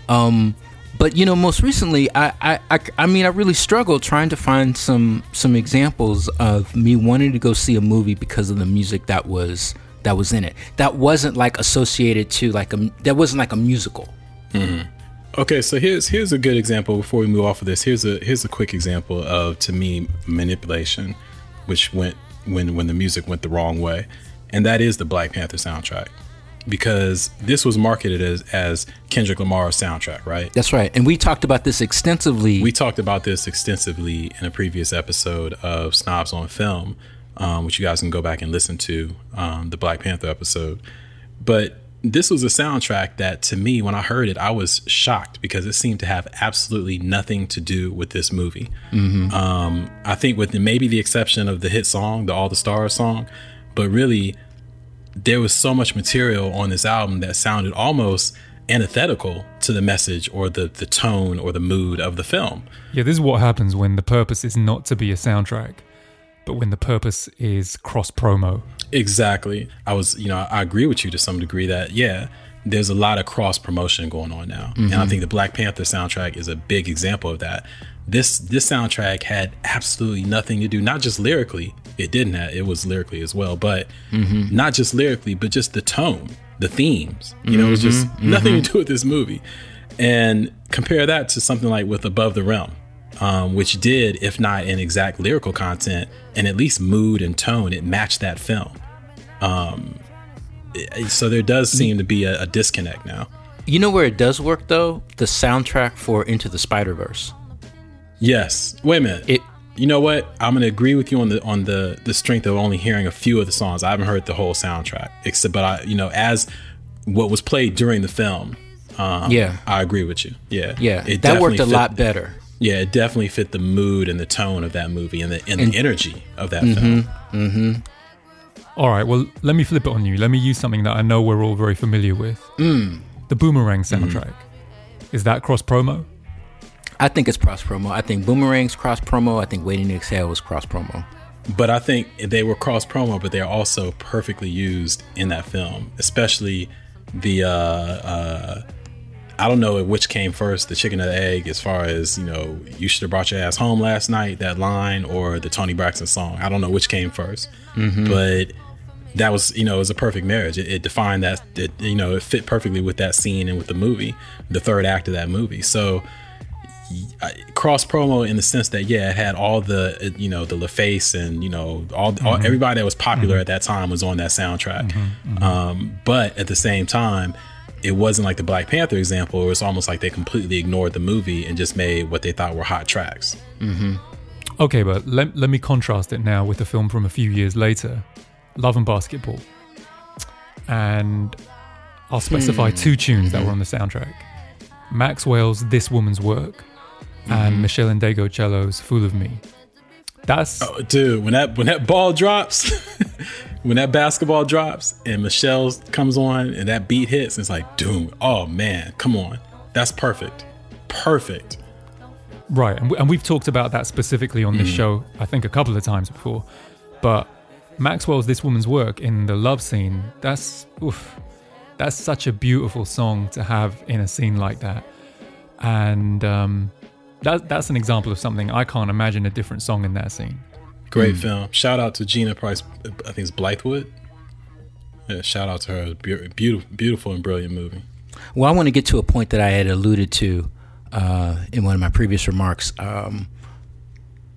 Um, but you know, most recently, I, I, I, I mean, I really struggled trying to find some some examples of me wanting to go see a movie because of the music that was that was in it. That wasn't like associated to like a that wasn't like a musical. Mm-hmm. Okay, so here's here's a good example before we move off of this. Here's a here's a quick example of to me manipulation, which went when when the music went the wrong way, and that is the Black Panther soundtrack, because this was marketed as as Kendrick Lamar's soundtrack, right? That's right, and we talked about this extensively. We talked about this extensively in a previous episode of Snobs on Film, um, which you guys can go back and listen to, um, the Black Panther episode. But this was a soundtrack that, to me, when I heard it, I was shocked because it seemed to have absolutely nothing to do with this movie. Um, I think, with the, maybe the exception of the hit song, the All the Stars song, but really, there was so much material on this album that sounded almost antithetical to the message or the, the tone or the mood of the film. Yeah, this is what happens when the purpose is not to be a soundtrack, but when the purpose is cross promo. Exactly. I was, you know, I agree with you to some degree that, yeah, there's a lot of cross promotion going on now. And I mm-hmm. think the Black Panther soundtrack is a big example of that. This this soundtrack had absolutely nothing to do, not just lyrically, it didn't have, it was lyrically as well, but not just lyrically, but just the tone, the themes. You know, it was just nothing to do with this movie. And compare that to something like with Above the Rim, um, which did, if not in exact lyrical content, and at least mood and tone, it matched that film. Um, so there does seem to be a, a disconnect now. you know where it does work though? The soundtrack for Into the Spider Verse. Yes. Wait a minute. It you know what? I'm gonna agree with you on the on the the strength of only hearing a few of the songs. I haven't heard the whole soundtrack, except but I you know as what was played during the film. Um, Yeah. I agree with you. Yeah, yeah, It that worked a fit- lot better. Yeah, it definitely fit the mood and the tone of that movie and the and, And- the energy of that Mm-hmm. film. All right, well, let me flip it on you. Let me use something that I know we're all very familiar with. The Boomerang soundtrack. Is that cross promo? I think it's cross promo. I think Boomerang's cross promo. I think Waiting to Exhale was cross promo. But I think they were cross promo, but they're also perfectly used in that film, especially the uh, uh, I don't know which came first, the chicken or the egg, as far as you know, you should have brought your ass home last night. That line or the Toni Braxton song. I don't know which came 1st but that was you know it was a perfect marriage. It, it defined that it you know it fit perfectly with that scene and with the movie, the third act of that movie. So cross promo in the sense that yeah, it had all the you know the LaFace and you know all, all mm-hmm. everybody that was popular mm-hmm. at that time was on that soundtrack. Mm-hmm. Um, but at the same time, it wasn't like the Black Panther example. It was almost like they completely ignored the movie and just made what they thought were hot tracks. Okay, but let, let me contrast it now with a film from a few years later Love and Basketball. And I'll specify hmm. two tunes that were on the soundtrack. Maxwell's This Woman's Work and Meshell Ndegeocello's Fool of Me. That's Oh, dude, when that when that ball drops, when that basketball drops and Michelle comes on and that beat hits, it's like, dude, oh man, come on, that's perfect, perfect. Right, and, we, and we've talked about that specifically on this show, I think, a couple of times before. But Maxwell's "This Woman's Work" in the love scene, that's oof, that's such a beautiful song to have in a scene like that, and um, that that's an example of something I can't imagine a different song in that scene. Great film. Shout out to Gina Price. I think it's Bythewood. Yeah, shout out to her. Beautiful, beautiful and brilliant movie. Well, I want to get to a point that I had alluded to uh, in one of my previous remarks. Um,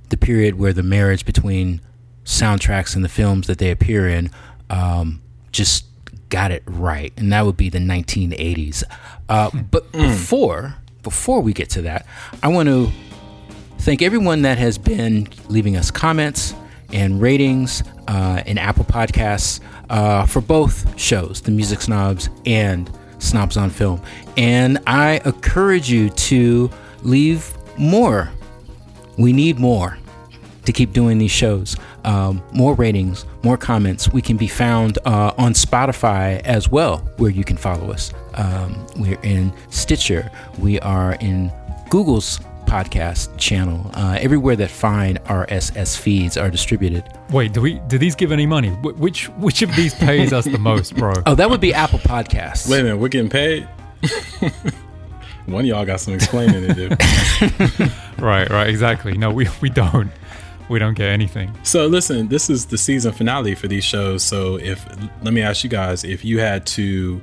the period where the marriage between soundtracks and the films that they appear in um, just got it right, and that would be the 1980s. Uh, but before before we get to that, I want to thank everyone that has been leaving us comments and ratings uh, in Apple Podcasts uh, for both shows, the Music Snobs and Snobs on Film. And I encourage you to leave more. We need more to keep doing these shows. Um, more ratings, more comments. We can be found uh, on Spotify as well, where you can follow us. Um, we're in Stitcher. We are in Google's podcast channel. Uh, everywhere that fine RSS feeds are distributed. Wait, do we do these give any money? Wh- Which which of these pays us the most, bro? Oh, that would be Apple Podcasts. Wait a minute, we're getting paid. One of y'all got some explaining to do. Right, right, exactly. No, we we don't. We don't get anything. So listen, this is the season finale for these shows. So if let me ask you guys, if you had to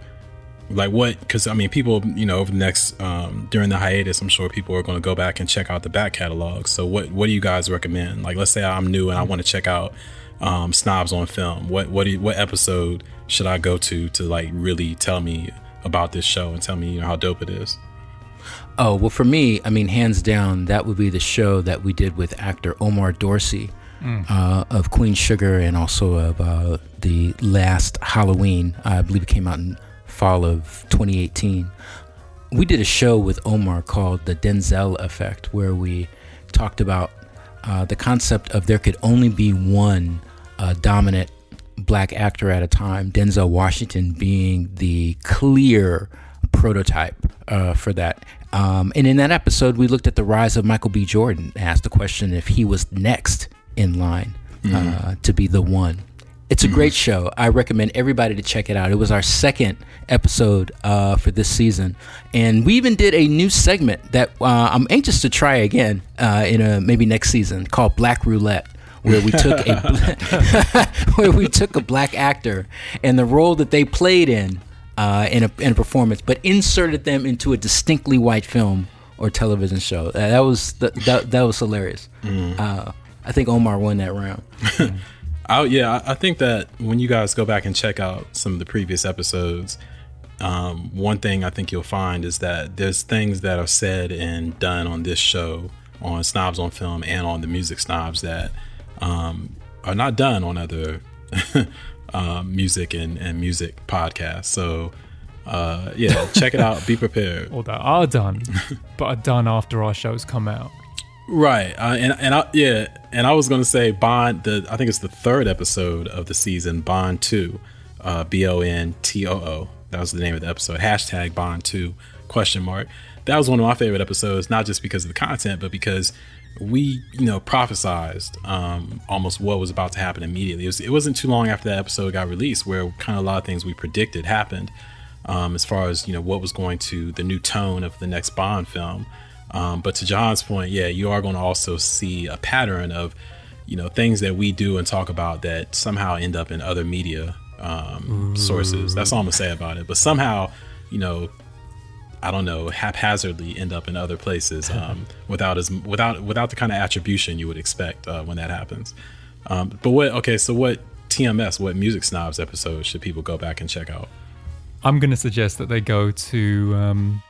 like what because I mean people, you know, over the next um during the hiatus, I'm sure people are gonna go back and check out the back catalog. So what what do you guys recommend? Like let's say I'm new and I want to check out um snobs on film. What what do you, what episode should I go to to like really tell me about this show and tell me you know how dope it is? Oh, well, for me, I mean, hands down, that would be the show that we did with actor Omar Dorsey uh, of Queen Sugar and also of uh, the last Halloween. I believe it came out in fall of 2018. We did a show with Omar called The Denzel Effect, where we talked about uh, the concept of there could only be one uh, dominant black actor at a time, Denzel Washington being the clear prototype uh, for that. Um, and in that episode, we looked at the rise of Michael B. Jordan, asked the question if he was next in line uh, to be the one. It's a great show. I recommend everybody to check it out. It was our second episode uh, for this season, and we even did a new segment that uh, I'm anxious to try again uh, in a maybe next season called Black Roulette where we took a where we took a black actor and the role that they played in uh, in a in a performance, but inserted them into a distinctly white film or television show. Uh, that was that that, that was hilarious. Uh, I think Omar won that round. I, yeah, I think that when you guys go back and check out some of the previous episodes, um, one thing I think you'll find is that there's things that are said and done on this show, on Snobs on Film, and on the Music Snobs that um, are not done on other um, music and, and music podcasts. So, uh, yeah, check it out. Be prepared. Or that are done, but are done after our shows come out. Right, uh, and and I, yeah, and I was gonna say Bond. The I think it's the third episode of the season, Bond Two, uh, B O N T O O. That was the name of the episode. Hashtag Bond Two question mark. That was one of my favorite episodes, not just because of the content, but because we, you know, prophesized um, almost what was about to happen immediately. It, was, wasn't too long after that episode got released where kind of a lot of things we predicted happened, um, as far as you know what was going to the new tone of the next Bond film. Um, but to John's point, yeah, you are going to also see a pattern of, you know, things that we do and talk about that somehow end up in other media um, sources. That's all I'm gonna say about it. But somehow, you know, I don't know, haphazardly end up in other places um, without as without without the kind of attribution you would expect uh, when that happens. Um, but what? Okay, so what TMS? What music snobs episode should people go back and check out? I'm going to suggest that they go to um,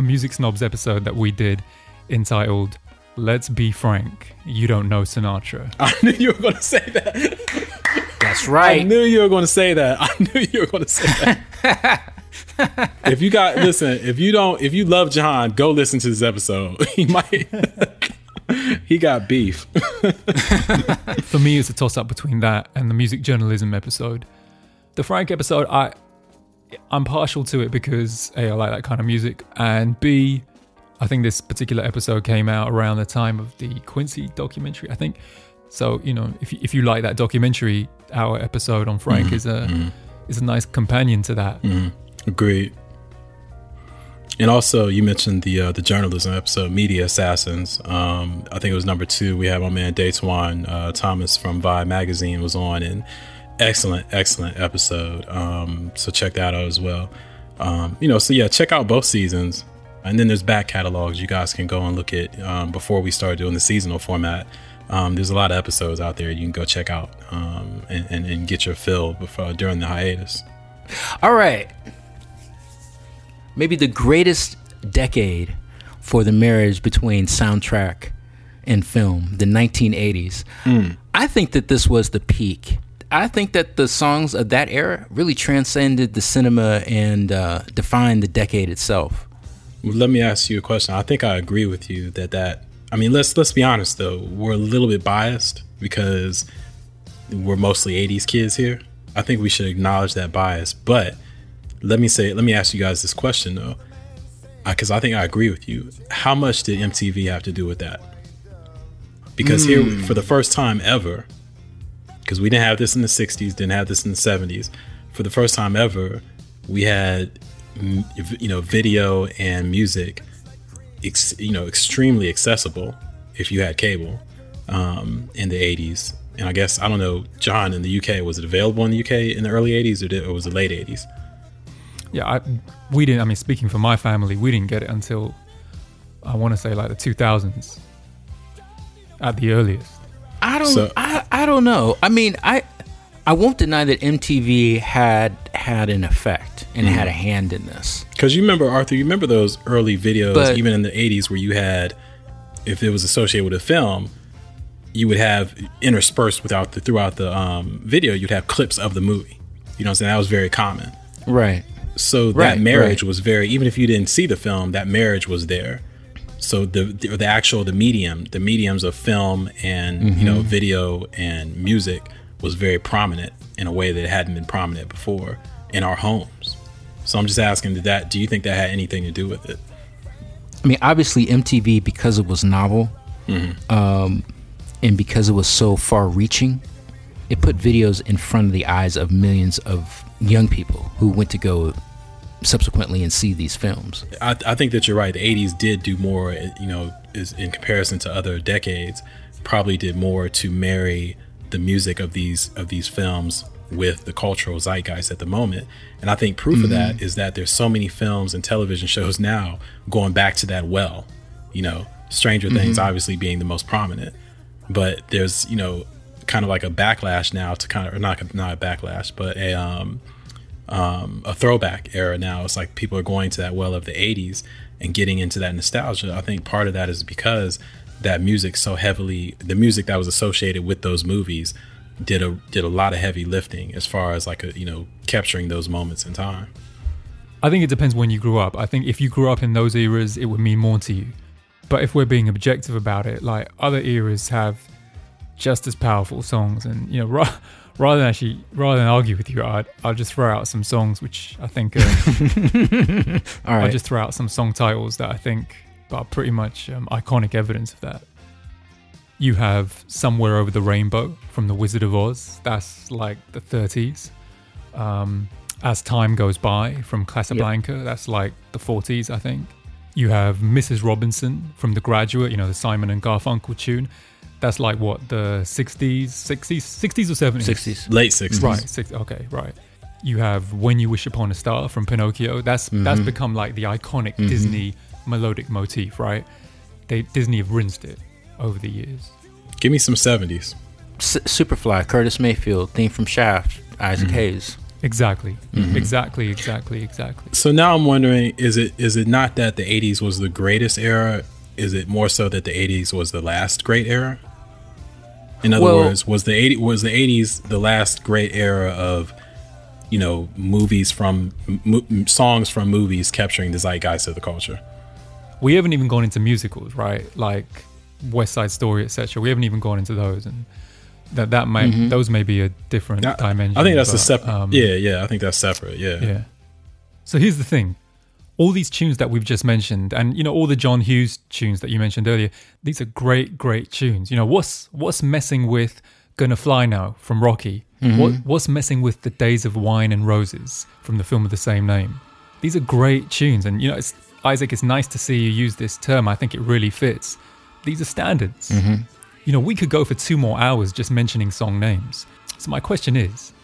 a Music Snobs episode that we did entitled Let's Be Frank, You Don't Know Sinatra. I knew you were going to say that. That's right. I knew you were going to say that. I knew you were going to say that. if you got listen, if you don't, if you love John, go listen to this episode. He might, he got beef. For me, it's a toss up between that and the music journalism episode. The Frank episode, I I'm partial to it because a I like that kind of music, and b I think this particular episode came out around the time of the Quincy documentary. I think so. You know, if you, if you like that documentary, our episode on Frank Mm-hmm. is a is a nice companion to that. Agreed. And also, you mentioned the uh, the journalism episode, Media Assassins. Um, I think it was number two. We had my man Daytwan uh, Thomas from Vibe Magazine was on, and excellent, excellent episode. Um, so check that out as well. Um, you know, so yeah, check out both seasons, and then there's back catalogs you guys can go and look at um, before we start doing the seasonal format. Um, there's a lot of episodes out there you can go check out um, and, and, and get your fill before during the hiatus. All right. Maybe the greatest decade for the marriage between soundtrack and film, the 1980s. I think that this was the peak. I think that the songs of that era really transcended the cinema and uh, defined the decade itself. Let me ask you a question. I think I agree with you that that. I mean, let's let's be honest though. We're a little bit biased because we're mostly '80s kids here. I think we should acknowledge that bias. But let me say, let me ask you guys this question though, because I think I agree with you. How much did MTV have to do with that? Because here, for the first time ever, because we didn't have this in the '60s, didn't have this in the '70s. For the first time ever, we had you know video and music ex, you know extremely accessible if you had cable um, in the 80s and i guess i don't know john in the uk was it available in the uk in the early 80s or, did, or was it late 80s Yeah, I, we didn't. I mean, speaking for my family, we didn't get it until I want to say like the 2000s, at the earliest. I don't. So- I, I don't know. I mean, I I won't deny that MTV had had an effect and had a hand in this. because you remember arthur you remember those early videos But- even in the 80s where you had if it was associated with a film you would have interspersed without the throughout the um, video you'd have clips of the movie you know what i'm saying that was very common Right. so that Right, marriage right. was very even if you didn't see the film that marriage was there so the the, the actual the medium the mediums of film and you Mm-hmm. know video and music was very prominent in a way that hadn't been prominent before in our homes. So i'm just asking did that do you think that had anything to do with it? I mean, obviously MTV because it was novel, um, and because it was so far-reaching, it put videos in front of the eyes of millions of young people who went to go subsequently and see these films. I, I think that you're right. The 80s did do more, you know, is in comparison to other decades, probably did more to marry the music of these of these films with the cultural zeitgeist at the moment. And I think proof of that is that there's so many films and television shows now going back to that well. You know, Stranger Things obviously being the most prominent, but there's you know kind of like a backlash now to kind of or not not a backlash, but a um um, a throwback era now. It's like people are going to that well of the 80s and getting into that nostalgia. I think part of that is because that music so heavily, the music that was associated with those movies did a did a lot of heavy lifting as far as like a, you know capturing those moments in time. I think it depends when you grew up. I think if you grew up in those eras, it would mean more to you. But if we're being objective about it, like other eras have just as powerful songs, and you know, rather than actually rather than argue with you, I'd I'll just throw out some songs which I think are, All right. I'll just throw out some song titles that I think are pretty much um, iconic evidence of that. You have "Somewhere Over the Rainbow" from The Wizard of Oz. That's like the 30s. Um, As Time Goes By from Casablanca. That's like the 40s, I think. You have Mrs. Robinson from The Graduate. You know the Simon and Garfunkel tune. That's like what the 60s, 60s, 60s or 70s. 60s. Late 60s. Right. Six, okay. Right. You have "When You Wish Upon a Star" from Pinocchio. That's that's mm-hmm. become like the iconic mm-hmm. Disney melodic motif, right? They Disney have rinsed it over the years. Give me some 70s. S- Superfly, Curtis Mayfield, theme from Shaft, Isaac mm-hmm. Hayes. Exactly. Exactly. Exactly. Exactly. So now I'm wondering is it is it not that the 80s was the greatest era? Is it more so that the 80s was the last great era? In other Well- words, was the 80 was the 80s the last great era of you know movies from m- m- songs from movies capturing the zeitgeist of the culture? We haven't even gone into musicals, right? Like West Side Story, etc. We haven't even gone into those, and that that may Mhm. those may be a different I- dimension. I think that's a but, separate. um, yeah, yeah. I think that's separate. Yeah. yeah. So here's the thing. All these tunes that we've just mentioned, and you know, all the John Hughes tunes that you mentioned earlier, these are great, great tunes. You know, what's what's messing with Gonna Fly Now from Rocky? Mm-hmm. What what's messing with The Days of Wine and Roses from the film of the same name? These are great tunes, and you know, it's, Isaac, it's nice to see you use this term. I think it really fits. These are standards. Mm-hmm. You know, we could go for two more hours just mentioning song names. So my question is,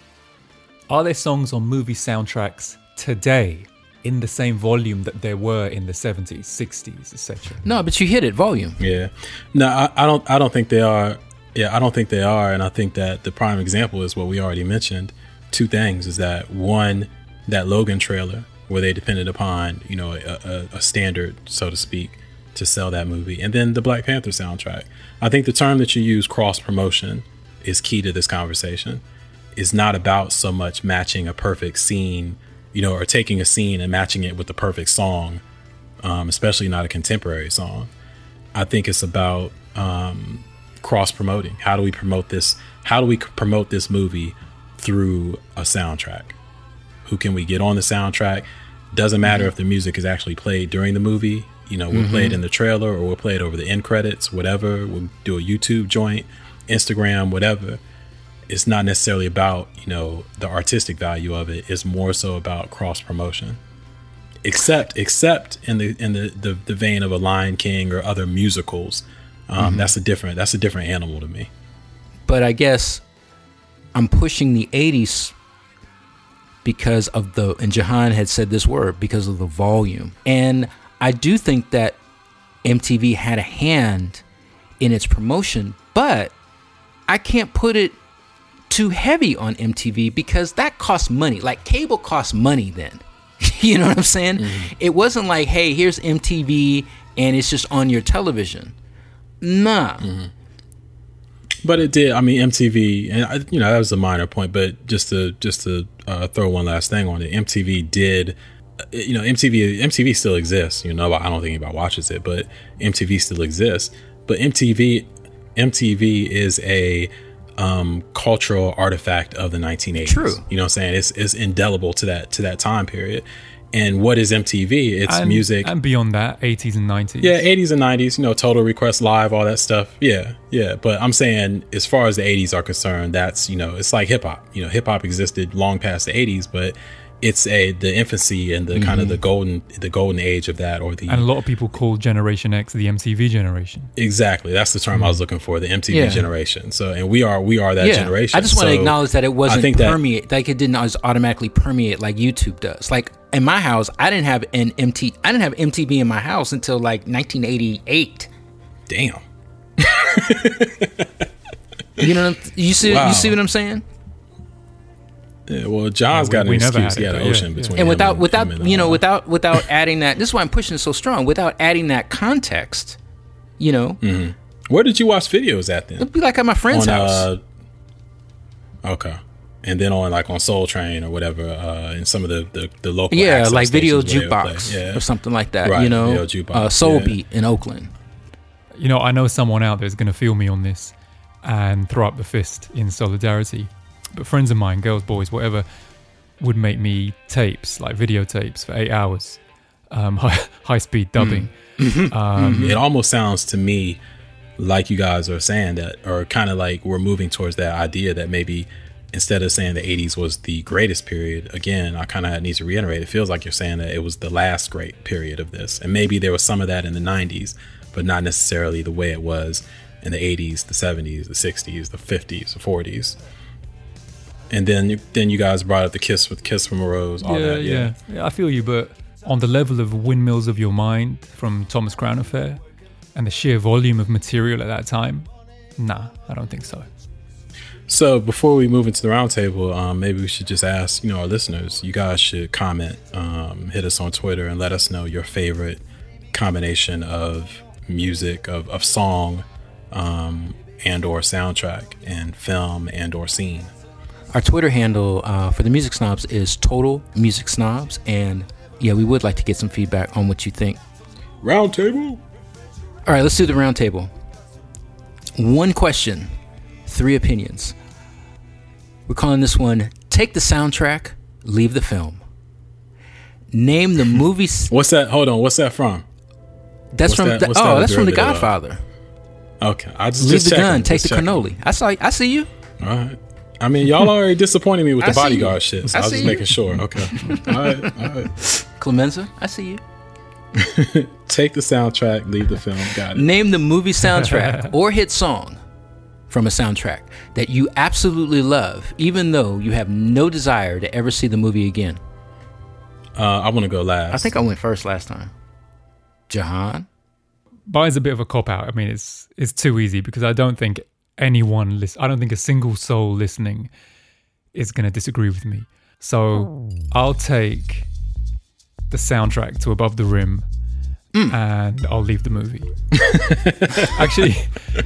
are there songs on movie soundtracks today in the same volume that there were in the 70s, 60s, etc.? No, but you hit it. Volume. Yeah. No, I, I don't. I don't think they are. Yeah, I don't think they are. And I think that the prime example is what we already mentioned. Two things is that one, that Logan trailer where they depended upon you know a, a, a standard, so to speak, to sell that movie, and then the Black Panther soundtrack. I think the term that you use, cross promotion, is key to this conversation. Is not about so much matching a perfect scene, you know, or taking a scene and matching it with the perfect song, um, especially not a contemporary song. I think it's about um, cross promoting. How do we promote this? How do we promote this movie through a soundtrack? Who can we get on the soundtrack? Doesn't matter if the music is actually played during the movie. You know, we'll play it in the trailer or we'll play it over the end credits, whatever. We'll do a YouTube joint, Instagram, whatever. It's not necessarily about, you know, the artistic value of it. It's more so about cross promotion except except in the in the, the the vein of a Lion King or other musicals. Um, That's a different that's a different animal to me. but I guess I'm pushing the 80s because of the and Jahan had said this word because of the volume. And I do think that MTV had a hand in its promotion, but I can't put it too heavy on MTV because that costs money. Like cable costs money then. you know what I'm saying? It wasn't like, "Hey, here's MTV and it's just on your television." Nah. But it did. I mean, MTV, and I, you know that was a minor point. But just to just to uh, throw one last thing on it, MTV did. uh, You know, MTV MTV still exists. You know, I don't think anybody watches it, but MTV still exists. But MTV MTV is a um, cultural artifact of the 1980s. True. You know what I'm saying? It's, it's indelible to that to that time period. And what is MTV? It's and, music. And beyond that, 80s and 90s. Yeah, 80s and 90s, you know, Total Request Live, all that stuff. Yeah, yeah. But I'm saying, as far as the 80s are concerned, that's, you know, it's like hip hop. You know, hip hop existed long past the 80s, but it's a the infancy and the kind of the mm-hmm. golden the golden age of that or the And a lot of people call Generation X the MTV generation. exactly that's the term I was mm-hmm. looking for the MTV Yeah. generation so and we are we are that generation I just want to acknowledge that it wasn't think that- permeate, like it didn't just automatically permeate like YouTube does. Like in my house, I didn't have an MT, I didn't have MTV in my house until like 1988. damn You know, what you see, Wow. you see what I'm saying? Yeah, well John's we- got an we never excuse had he it, had an but yeah, ocean yeah. between And without, him without, and, you know, uh, without, without adding that, this is why I'm pushing it so strong. Without adding that context, you know, Mm-hmm. where did you watch videos at then it'd be like at my friend's on house. uh okay and then on like on Soul Train or whatever uh in some of the the, the local yeah, like video stations where they would jukebox yeah or something like that. Right, you know, jukebox, uh, Soul yeah. Beat in Oakland. You know, I know someone out there is going to feel me on this and throw up the fist in solidarity. But friends of mine, girls, boys, whatever, would make me tapes, like videotapes, for eight hours, um, high, high speed dubbing. Um, it almost sounds to me like you guys are saying that or kind of like we're moving towards that idea that maybe instead of saying the 80s was the greatest period again i kind of need to reiterate it feels like you're saying that it was the last great period of this. And maybe there was some of that in the 90s but not necessarily the way it was in the 80s the 70s the 60s the 50s the 40s and then then you guys brought up the kiss with kiss from a rose all yeah, that yeah, yeah, yeah. I feel you, but on the level of Windmills of Your Mind from Thomas Crown Affair and the sheer volume of material at that time, nah, I don't think so. So before we move into the roundtable, um, maybe we should just ask, you know, our listeners. You guys should comment, um, hit us on Twitter, and let us know your favorite combination of music, of, of song, um, and or soundtrack, and film and or scene. Our Twitter handle uh, for the Music Snobs is Total Music Snobs, and yeah, we would like to get some feedback on what you think. Roundtable. All right, let's do the roundtable. One question, three opinions. We're calling this one Take the Soundtrack, Leave the Film. Name the movie. What's that? Hold on. What's that from? That's What's from. that- the- what's that oh, that's from The of? Godfather. Okay, I just Leave just the gun, take just the checking. cannoli. I saw. I see you. All right. I mean, y'all already disappointed me with I the see you. bodyguard shit, so I I, was just you. making sure. Okay. all right. All right. Clemenza, I see you. Take the soundtrack, leave the film. Got it. Name the movie soundtrack or hit song from a soundtrack that you absolutely love, even though you have no desire to ever see the movie again. Uh, I want to go last. I think I went first last time. Jahan? Mine's a bit of a cop out. I mean, it's it's too easy because I don't think anyone listen. I don't think a single soul listening is going to disagree with me. So oh. I'll take the soundtrack to Above the Rim, mm. and I'll leave the movie. actually,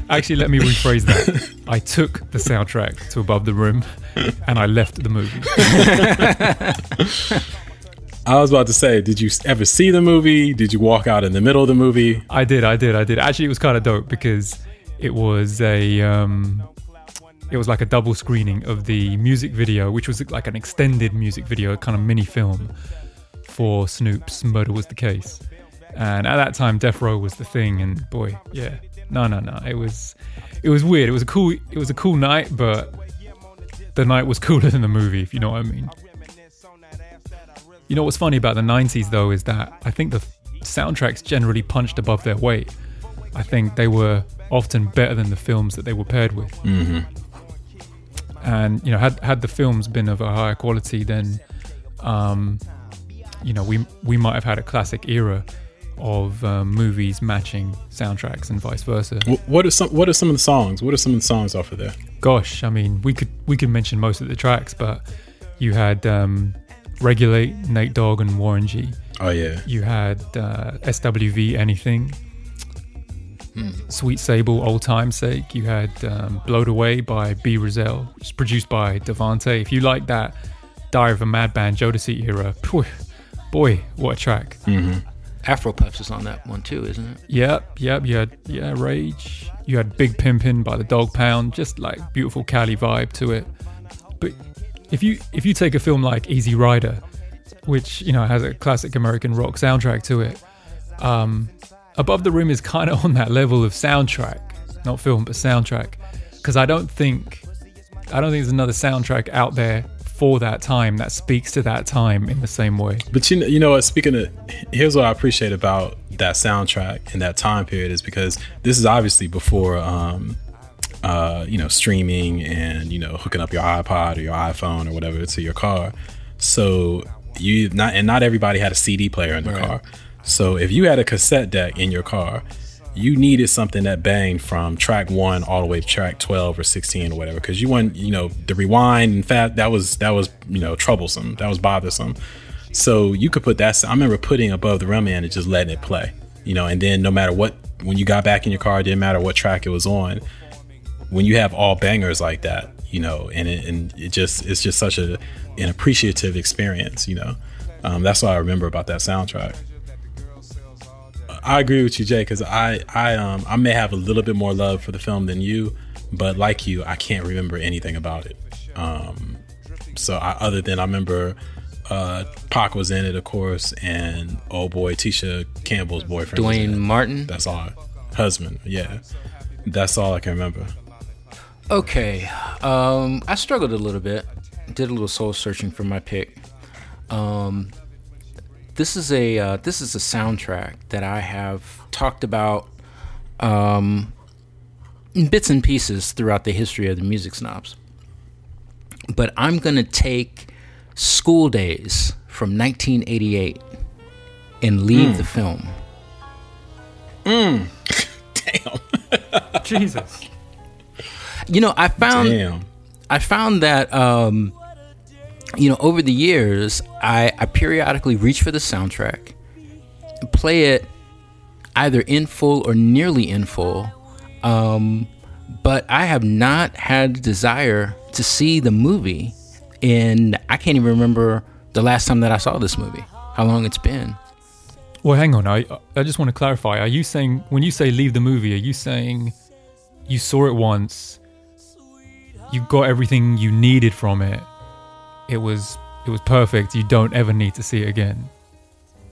actually, let me rephrase that. I took the soundtrack to Above the Rim, and I left the movie. I was about to say, did you ever see the movie? Did you walk out in the middle of the movie? I did, I did, I did. Actually, it was kind of dope because it was a um, it was like a double screening of the music video, which was like an extended music video, a kind of mini film for Snoop's "Murder Was the Case." And at that time, Death Row was the thing, and boy, yeah, no, no, no, it was it was weird. It was a cool, it was a cool night, but the night was cooler than the movie, if you know what I mean. You know what's funny about the 90s though is that I think the soundtracks generally punched above their weight. I think they were often better than the films that they were paired with. Mm-hmm. And you know, had had the films been of a higher quality, then um, you know we we might have had a classic era of um, movies matching soundtracks and vice versa. What are some What are some of the songs? What are some of the songs off of there? Gosh, I mean, we could we could mention most of the tracks, but you had um, Regulate, Nate Dogg, and Warren G. Oh yeah, You had uh, SWV Anything, Sweet Sable Old Time Sake. You had um, Blowed Away by B. Rezell, which is produced by DeVante. If you like that Diary of a Madman Jodeci era, phew, boy, what a track. Afro Puffs is on that one too, isn't it? Yep, yep. You had yeah, Rage. You had Big Pimpin' by the Dog Pound, just like beautiful Cali vibe to it. But if you if you take a film like Easy Rider, which you know has a classic American rock soundtrack to it, um, Above the Rim is kind of on that level of soundtrack, not film but soundtrack, because I don't think I don't think there's another soundtrack out there for that time that speaks to that time in the same way. but you know, you know what? Speaking of, here's what I appreciate about that soundtrack and that time period is because this is obviously before, um, uh, you know, streaming and you know hooking up your iPod or your iPhone or whatever to your car. So you not and not everybody had a CD player in the car. So if you had a cassette deck in your car, you needed something that banged from track one all the way to track 12 or 16 or whatever because you want you know the rewind in fact that was that was you know troublesome. That was bothersome. So you could put that i remember putting above the rim and just letting it play you know and then no matter what when you got back in your car it didn't matter what track it was on when you have all bangers like that you know and it, and it just it's just such a an appreciative experience you know. Um, that's what i remember about that soundtrack I agree with you, Jay, because I I um I may have a little bit more love for the film than you, but like you, I can't remember anything about it. Um, so I, other than I remember, uh, Pac was in it, of course, and oh boy, Tisha Campbell's boyfriend. Duane. Martin. That's all. Husband, yeah. That's all I can remember. Okay. Um, I struggled a little bit. Did a little soul searching for my pick. Um, this is a uh, this is a soundtrack that I have talked about um, in bits and pieces throughout the history of the music snobs. But I'm gonna take School Daze from 1988 and leave the film. Mmm Damn. Jesus. You know, I found Damn. I found that um, you know over the years I, I periodically reach for the soundtrack, play it either in full or nearly in full, um, but I have not had the desire to see the movie. And I can't even remember the last time that I saw this movie. How long it's been? Well, hang on. I I just want to clarify. Are you saying when you say leave the movie, are you saying you saw it once, you got everything you needed from it. It was it was perfect. You don't ever need to see it again.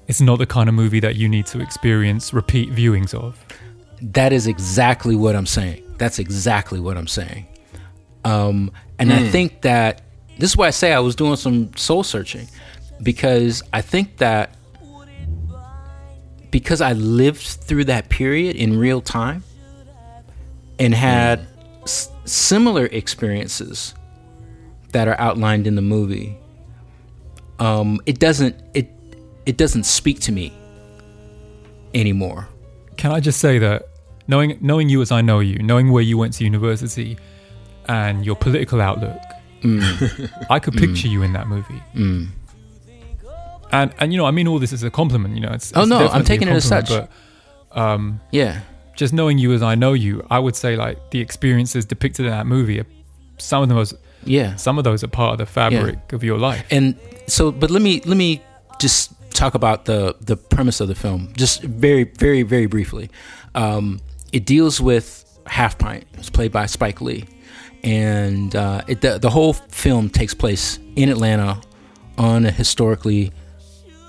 It's not the kind of movie that you need to experience repeat viewings of. That is exactly what I'm saying. That's exactly what I'm saying. Um, and I think that this is why I say I was doing some soul searching because I think that because I lived through that period in real time and had s- similar experiences that are outlined in the movie, um, it doesn't it it doesn't speak to me anymore. Can I just say that knowing knowing you as I know you, knowing where you went to university and your political outlook, I could picture you in that movie. And and you know, I mean all this is a compliment, you know. It's, Oh, it's no, I'm taking it as such. But um, Yeah. just knowing you as I know you, I would say like the experiences depicted in that movie, are, some of those Yeah. some of those are part of the fabric of your life. and so but let me let me just talk about the the premise of the film just very very very briefly. Um, it deals with half pint. It's played by spike lee. And uh, it, the, the whole film takes place in atlanta on a historically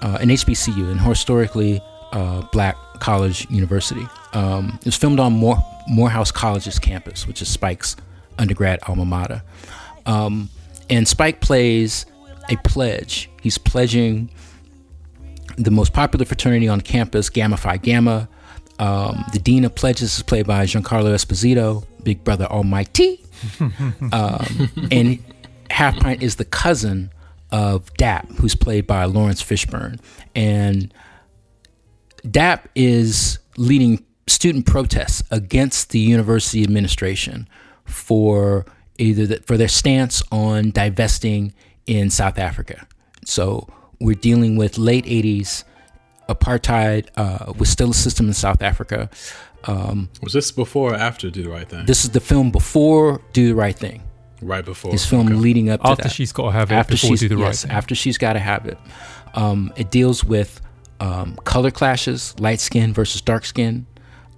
uh, an hbcu an historically uh, black college university. Um, it was filmed on Moore, morehouse college's campus which is spike's undergrad alma mater um, and Spike plays a pledge. He's pledging the most popular fraternity on campus, Gamma Phi Gamma. Um, the dean of pledges is played by Giancarlo Esposito, Big Brother Almighty, um, and Half Pint is the cousin of Dap, who's played by Laurence Fishburne, and DAP is leading student protests against the university administration for either the, for their stance on divesting in South Africa. So we're dealing with late 80s apartheid uh, was still a system in South Africa. Um, Was this before or after Do the Right Thing? this is the film before Do the Right Thing. right before. this film Okay. leading up to After that she's got to have it after before she's do the right yes, thing. after she's got to have it. Um, it deals with um, color clashes, light skin versus dark skin,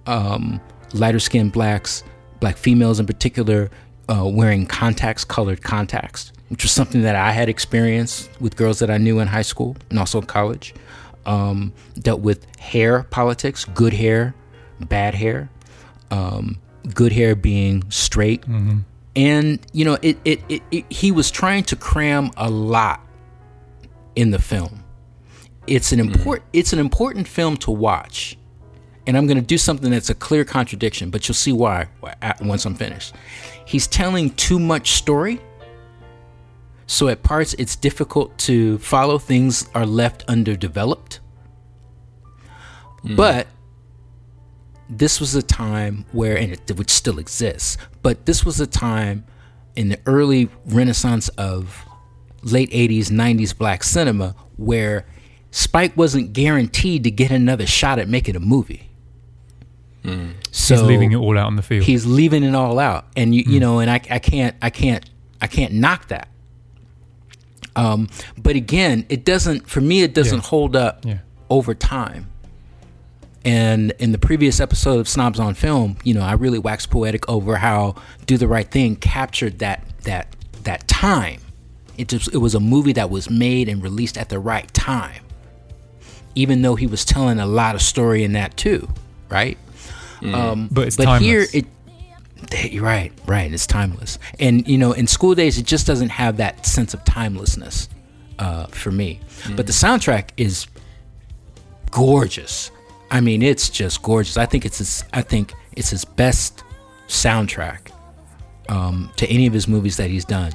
um, lighter skin blacks, black females in particular, uh, wearing contacts, colored contacts, which was something that I had experienced with girls that I knew in high school and also in college. Um, dealt with hair politics, good hair, bad hair, um, good hair being straight, and you know it, it, it, it he was trying to cram a lot in the film. It's an important it's an important film to watch. And i'm going to do something that's a clear contradiction but you'll see why once i'm finished he's telling too much story. So at parts it's difficult to follow. Things are left underdeveloped. Hmm. But this was a time where, and it which still exists, but this was a time in the early renaissance of late 80s, 90s black cinema where Spike wasn't guaranteed to get another shot at making a movie. So He's leaving it all out on the field. he's leaving it all out. And you you know and I, I can't i can't i can't knock that. Um but again it doesn't for me it doesn't Yeah. hold up Yeah. over time. And in the previous episode of snobs on film you know i really waxed poetic over how do the right thing captured that that that time. It just it was a movie that was made and released at the right time even though he was telling a lot of story in that too right um, But it's but here timeless. it you're right right it's timeless. And you know in School Daze it just doesn't have that sense of timelessness uh, for me. But the soundtrack is gorgeous. I mean it's just gorgeous. I think it's his i think it's his best soundtrack um, to any of his movies that he's done.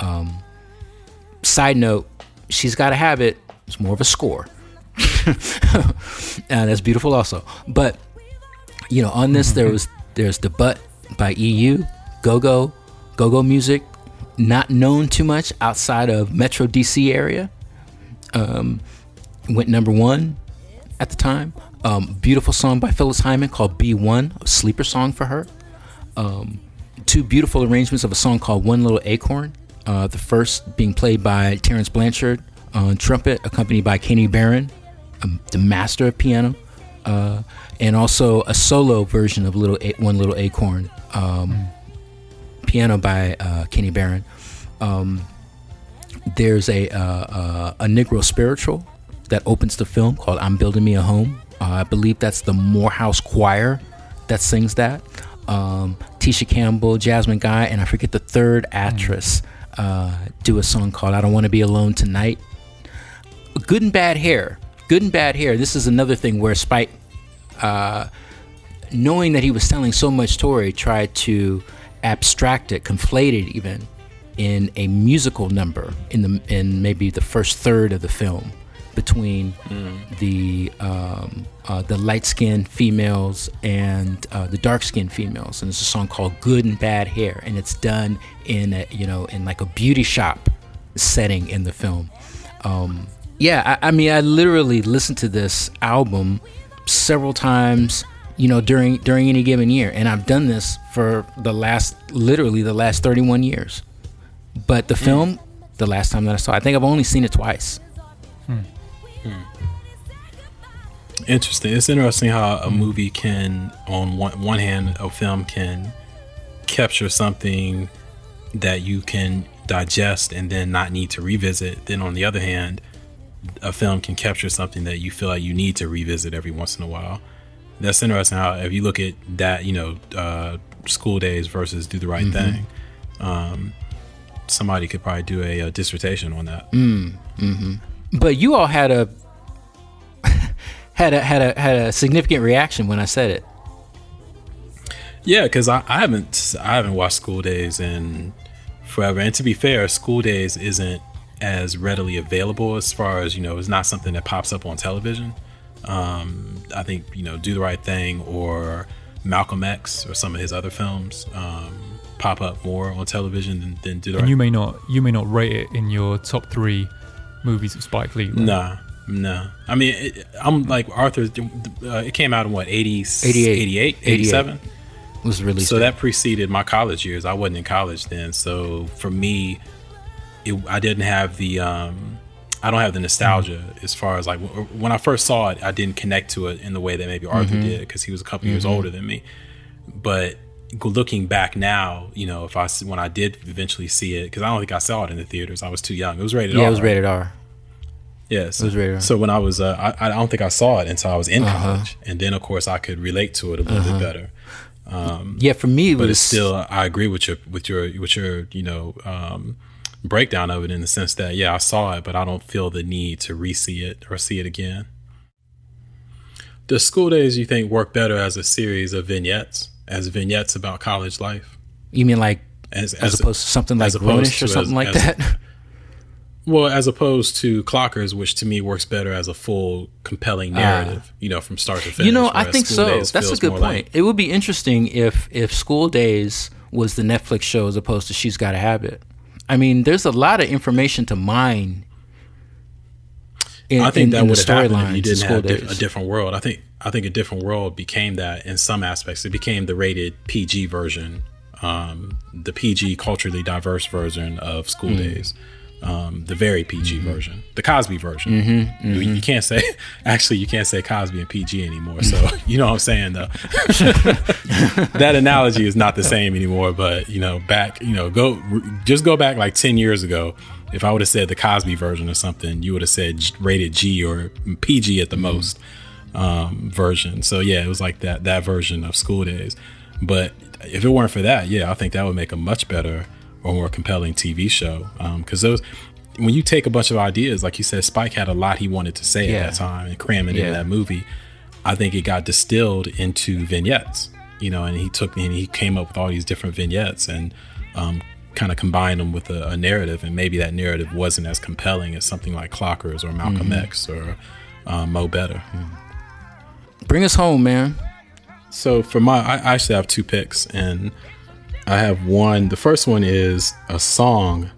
Um, side note she's got to have it it's more of a score. And that's beautiful also. But you know on this there was there's the butt by eu go-go go-go music not known too much outside of metro dc area. Um, went number one at the time. Um, beautiful song by phyllis hyman called Be One a sleeper song for her. Um, two beautiful arrangements of a song called one little acorn uh, the first being played by Terence Blanchard on trumpet accompanied by kenny barron um, the master of piano uh, and also a solo version of Little a- One Little Acorn, um, piano by uh, Kenny Barron. Um, there's a uh, uh, a Negro spiritual that opens the film called "I'm Building Me a Home." Uh, I believe that's the Morehouse Choir that sings that. Um, Tisha Campbell, Jasmine Guy, and I forget the third actress uh, do a song called "I Don't Want to Be Alone Tonight." Good and bad hair. Good and bad hair. This is another thing where Spike, uh, knowing that he was telling so much story, tried to abstract it, conflate it even in a musical number in the in maybe the first third of the film between the um, uh, the light skinned females and uh, the dark skinned females, and it's a song called "Good and Bad Hair," and it's done in a, you know in like a beauty shop setting in the film. Um, yeah, I, I mean, I literally listened to this album several times, you know, during during any given year, and I've done this for the last literally the last thirty one years. But the hmm. film, the last time that I saw, it, I think I've only seen it twice. Hmm. Hmm. Interesting. It's interesting how a movie can, on one, one hand, a film can capture something that you can digest and then not need to revisit. Then, on the other hand, a film can capture something that you feel like you need to revisit every once in a while. That's interesting how, if you look at that, you know, uh, School Daze versus Do the Right Thing, um, somebody could probably do a, a dissertation on that. Mm-hmm. But you all had a had a had a had a significant reaction when I said it. Yeah, because I, I haven't I haven't watched School Daze in forever. And to be fair, School Daze isn't as readily available as far as you know. It's not something that pops up on television. Um, I think you know, Do the Right Thing or Malcolm X or some of his other films um, pop up more on television than, than Do the And Right. you may not you may not rate it in your top three movies of Spike Lee. right? Nah, nah. I mean, it, I'm like Arthur. Uh, it came out in what 80, 88. 88, 87? Was released. So that preceded my college years. I wasn't in college then, so for me, it, I didn't have the um, I don't have the nostalgia as far as like w- when I first saw it, I didn't connect to it in the way that maybe Arthur did because he was a couple years older than me. But looking back now, you know, if I when I did eventually see it, because I don't think I saw it in the theaters, I was too young. It was rated yeah, R. Yeah, it was rated R. Yes, It was rated R. So when I was, uh, I, I don't think I saw it until I was in Uh-huh. college, and then of course I could relate to it a little bit better. Yeah, for me, it But was it's still, I agree with your, with your, with your, you know, um, breakdown of it in the sense that yeah, I saw it, but I don't feel the need to re-see it or see it again. Does School Daze you think work better as a series of vignettes, as vignettes about college life, You mean like as as, opposed to something like as Grownish or something as- like as- that? Well, as opposed to Clockers, which to me works better as a full, compelling narrative, you know, from start to finish. Ah. you know, I think so. That's a good point. like- it would be interesting if if School Daze was the Netflix show as opposed to She's Gotta Have It. I mean, there's a lot of information to mine. In, I think in- that in would have happened if you didn't have Days. a different world. I think I think a different world became that in some aspects. It became the rated PG version, um, the PG culturally diverse version of. School Daze, um, the very PG Mm-hmm. version, the Cosby version. You, you can't say actually you can't say Cosby and PG anymore. So you know what I'm saying though. that analogy is not the same anymore. But you know, back you know, go just go back like ten years ago. If I would have said the Cosby version or something, you would have said rated G or PG at the most um, version. So yeah, it was like that that version of School Daze. But if it weren't for that, yeah, I think that would make a much better or more compelling TV show. Because those, when you take a bunch of ideas, like you said, Spike had a lot he wanted to say Yeah. at that time and cram it Yeah. in that movie. I think it got distilled into vignettes, you know, and he took and he came up with all these different vignettes and um, kind of combined them with a, a narrative. And maybe that narrative wasn't as compelling as something like Clockers or Malcolm Mm-hmm. X or um, Mo Better. Bring us home, man. So for my, I actually have two picks, and I have one. The first one is a song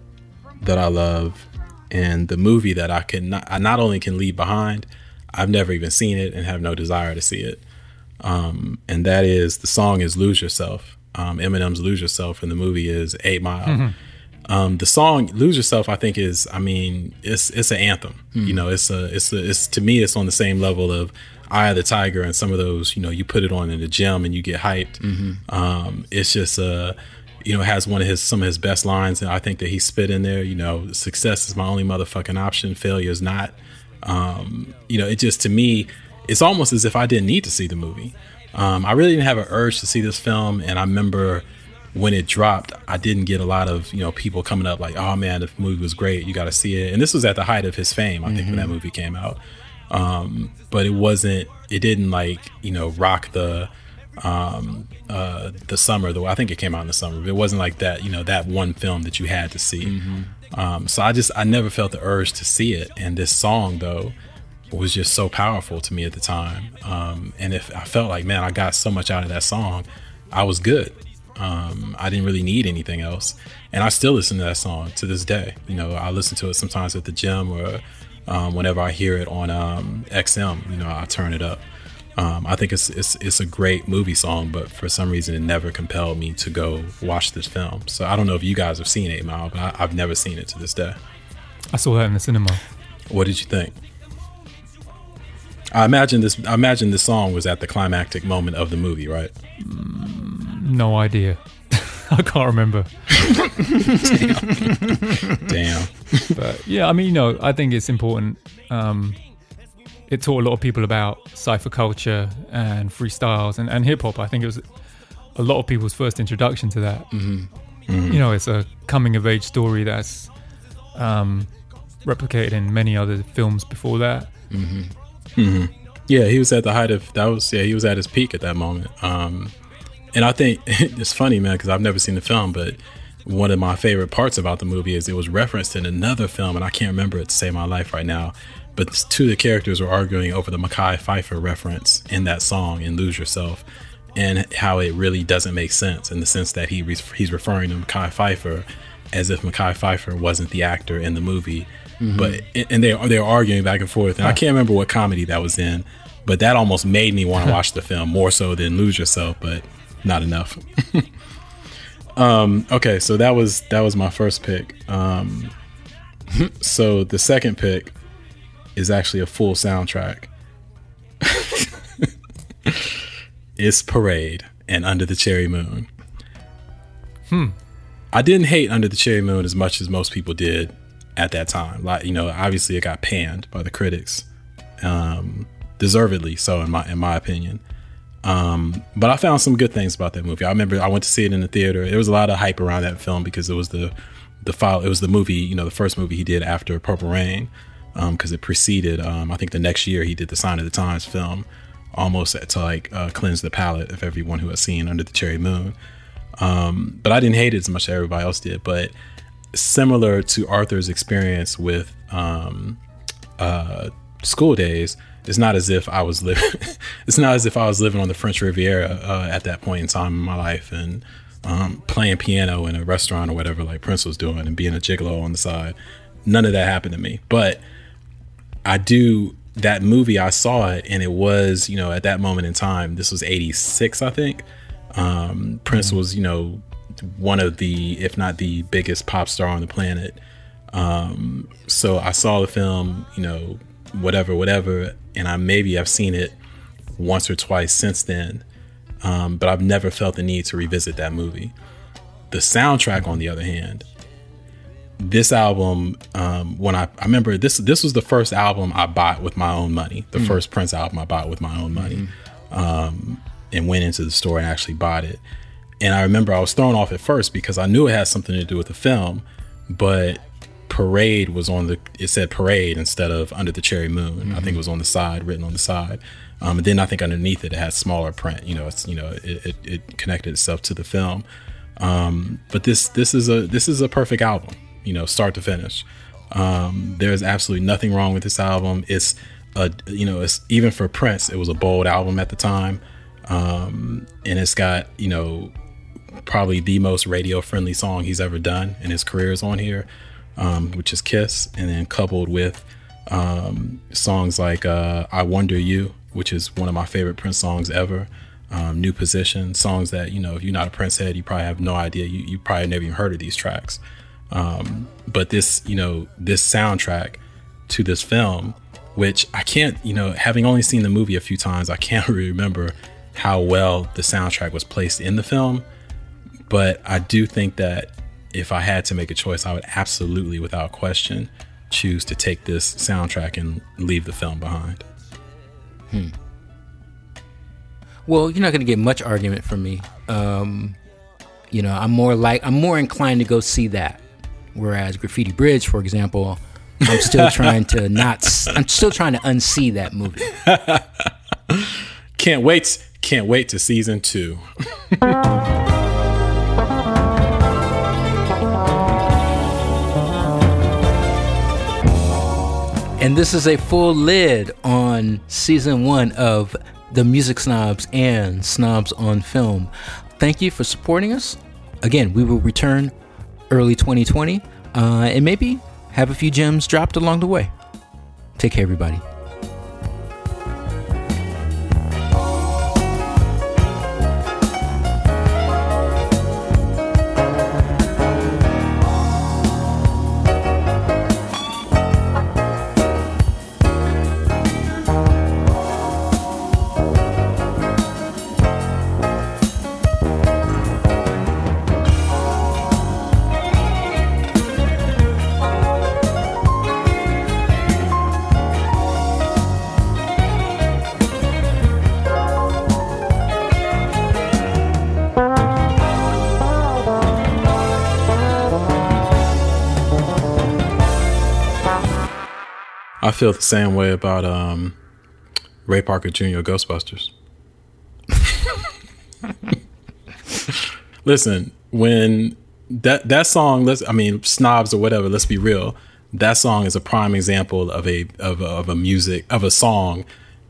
that I love, and the movie that I can not, I not only can leave behind, I've never even seen it and have no desire to see it. Um, and that is the song is "Lose Yourself." Um, Eminem's "Lose Yourself," and the movie is Eight Mile. Um, the song "Lose Yourself" I think is, I mean, it's it's an anthem. Hmm. You know, it's a it's a, it's to me it's on the same level of "Eye of the Tiger" and some of those. You know, you put it on in the gym and you get hyped. Mm-hmm. Um, it's just uh, you know, has one of his some of his best lines, and I think that he spit in there. You know, success is my only motherfucking option. Failure is not. Um, you know, it just to me, it's almost as if I didn't need to see the movie. Um, I really didn't have an urge to see this film, and I remember when it dropped, I didn't get a lot of you know people coming up like, "Oh man, the movie was great. You got to see it." And this was at the height of his fame, I think, when that movie came out. Um, but it wasn't. It didn't like you know rock the um, uh, the summer. Though I think it came out in the summer. But it wasn't like that. You know that one film that you had to see. Um, so I just I never felt the urge to see it. And this song though was just so powerful to me at the time. Um, and if I felt like man, I got so much out of that song, I was good. Um, I didn't really need anything else, and I still listen to that song to this day. You know, I listen to it sometimes at the gym or um, whenever I hear it on um, XM. You know, I turn it up. Um, I think it's, it's it's a great movie song, but for some reason it never compelled me to go watch this film. So I don't know if you guys have seen Eight Mile, but I, I've never seen it to this day. I saw that in the cinema. What did you think? I imagine this. I imagine this song was at the climactic moment of the movie, right? No idea. I can't remember. Damn. But yeah, I mean, you know, I think it's important. Um, it taught a lot of people about cipher culture and freestyles and, and hip hop. I think it was a lot of people's first introduction to that. You know, it's a coming of age story that's um, replicated in many other films before that. Yeah, he was at the height of that was yeah he was at his peak at that moment. Um, and I think it's funny, man, because I've never seen the film, but one of my favorite parts about the movie is it was referenced in another film, and I can't remember it to save my life right now. But two of the characters were arguing over the Mekhi Phifer reference in that song in "Lose Yourself," and how it really doesn't make sense in the sense that he re- he's referring to Mekhi Phifer as if Mekhi Phifer wasn't the actor in the movie. Mm-hmm. But and they they're arguing back and forth, and I can't remember what comedy that was in, but that almost made me want to watch the film more so than Lose Yourself, but not enough. um, okay, so that was that was my first pick. Um, so the second pick is actually a full soundtrack. it's Parade and Under the Cherry Moon. Hmm. I didn't hate Under the Cherry Moon as much as most people did at that time. Like you know, obviously it got panned by the critics, um, deservedly so in my in my opinion. Um, but I found some good things about that movie. I remember I went to see it in the theater. There was a lot of hype around that film because it was the the file. It was the movie, you know, the first movie he did after Purple Rain, because it preceded. Um, I think the next year he did the Sign of the Times film, almost to like uh, cleanse the palate of everyone who had seen Under the Cherry Moon. Um, but I didn't hate it as much as everybody else did. But similar to Arthur's experience with um, uh, School Daze, it's not as if I was living. it's not as if I was living on the French Riviera uh, at that point in time in my life and um, playing piano in a restaurant or whatever, like Prince was doing, and being a gigolo on the side. None of that happened to me. But I do that movie. I saw it, and it was you know at that moment in time. This was '86, I think. Um, Prince was you know one of the, if not the biggest pop star on the planet. Um, so I saw the film, you know, whatever, whatever, and I maybe I've seen it once or twice since then, um, but I've never felt the need to revisit that movie. The soundtrack, on the other hand, this album, um, when I, I remember this, this was the first album I bought with my own money. The first Prince album I bought with my own money, um, and went into the store and actually bought it. And I remember I was thrown off at first because I knew it had something to do with the film, but Parade was on the. It said Parade instead of Under the Cherry Moon. I think it was on the side, written on the side. Um, and then I think underneath it, it had smaller print. You know, it's you know it, it, it connected itself to the film. Um, but this this is a this is a perfect album. You know, start to finish. Um, there's absolutely nothing wrong with this album. It's a you know it's even for Prince, it was a bold album at the time, um, and it's got you know probably the most radio friendly song he's ever done in his career is on here, um, which is Kiss, and then coupled with um, songs like uh, I Wonder U, which is one of my favorite Prince songs ever. Um, New Position, songs that, you know, if you're not a Prince head, you probably have no idea. You, you probably never even heard of these tracks. Um, but this, you know, this soundtrack to this film, which I can't, you know, having only seen the movie a few times, I can't really remember how well the soundtrack was placed in the film. But I do think that if I had to make a choice, I would absolutely, without question, choose to take this soundtrack and leave the film behind. Hmm. Well, you're not going to get much argument from me. Um, you know, I'm more like I'm more inclined to go see that. Whereas Graffiti Bridge, for example, I'm still trying to not. I'm still trying to unsee that movie. can't wait! Can't wait to season two. And this is a full lid on season one of the Music Snobs and Snobs on Film. Thank you for supporting us. Again, we will return early 2020 uh, and maybe have a few gems dropped along the way. Take care, everybody. Feel the same way about um, Ray Parker Jr. Ghostbusters. Listen, when that that song, let's I mean snobs or whatever. Let's be real. That song is a prime example of a of a, of a music of a song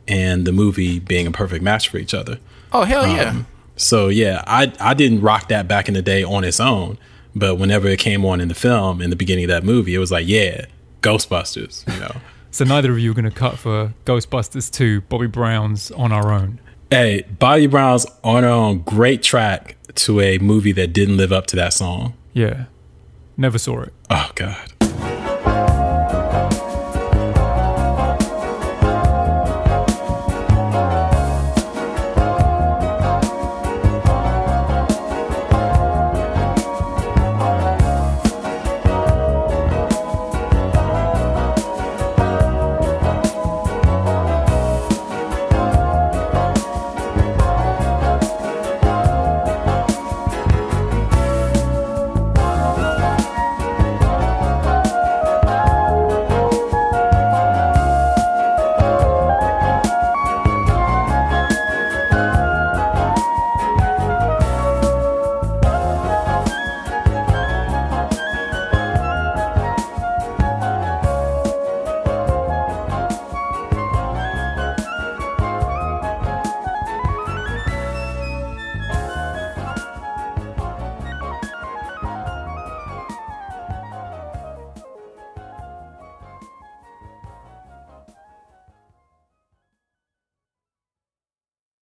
and the movie being a perfect match for each other. Oh hell yeah! Um, so yeah, I I didn't rock that back in the day on its own, but whenever it came on in the film in the beginning of that movie, it was like yeah, Ghostbusters, you know. So neither of you are going to cut for Ghostbusters 2, Bobby Brown's On Our Own. Hey, Bobby Brown's On Our Own, great track to a movie that didn't live up to that song. Yeah. Never saw it. Oh, God.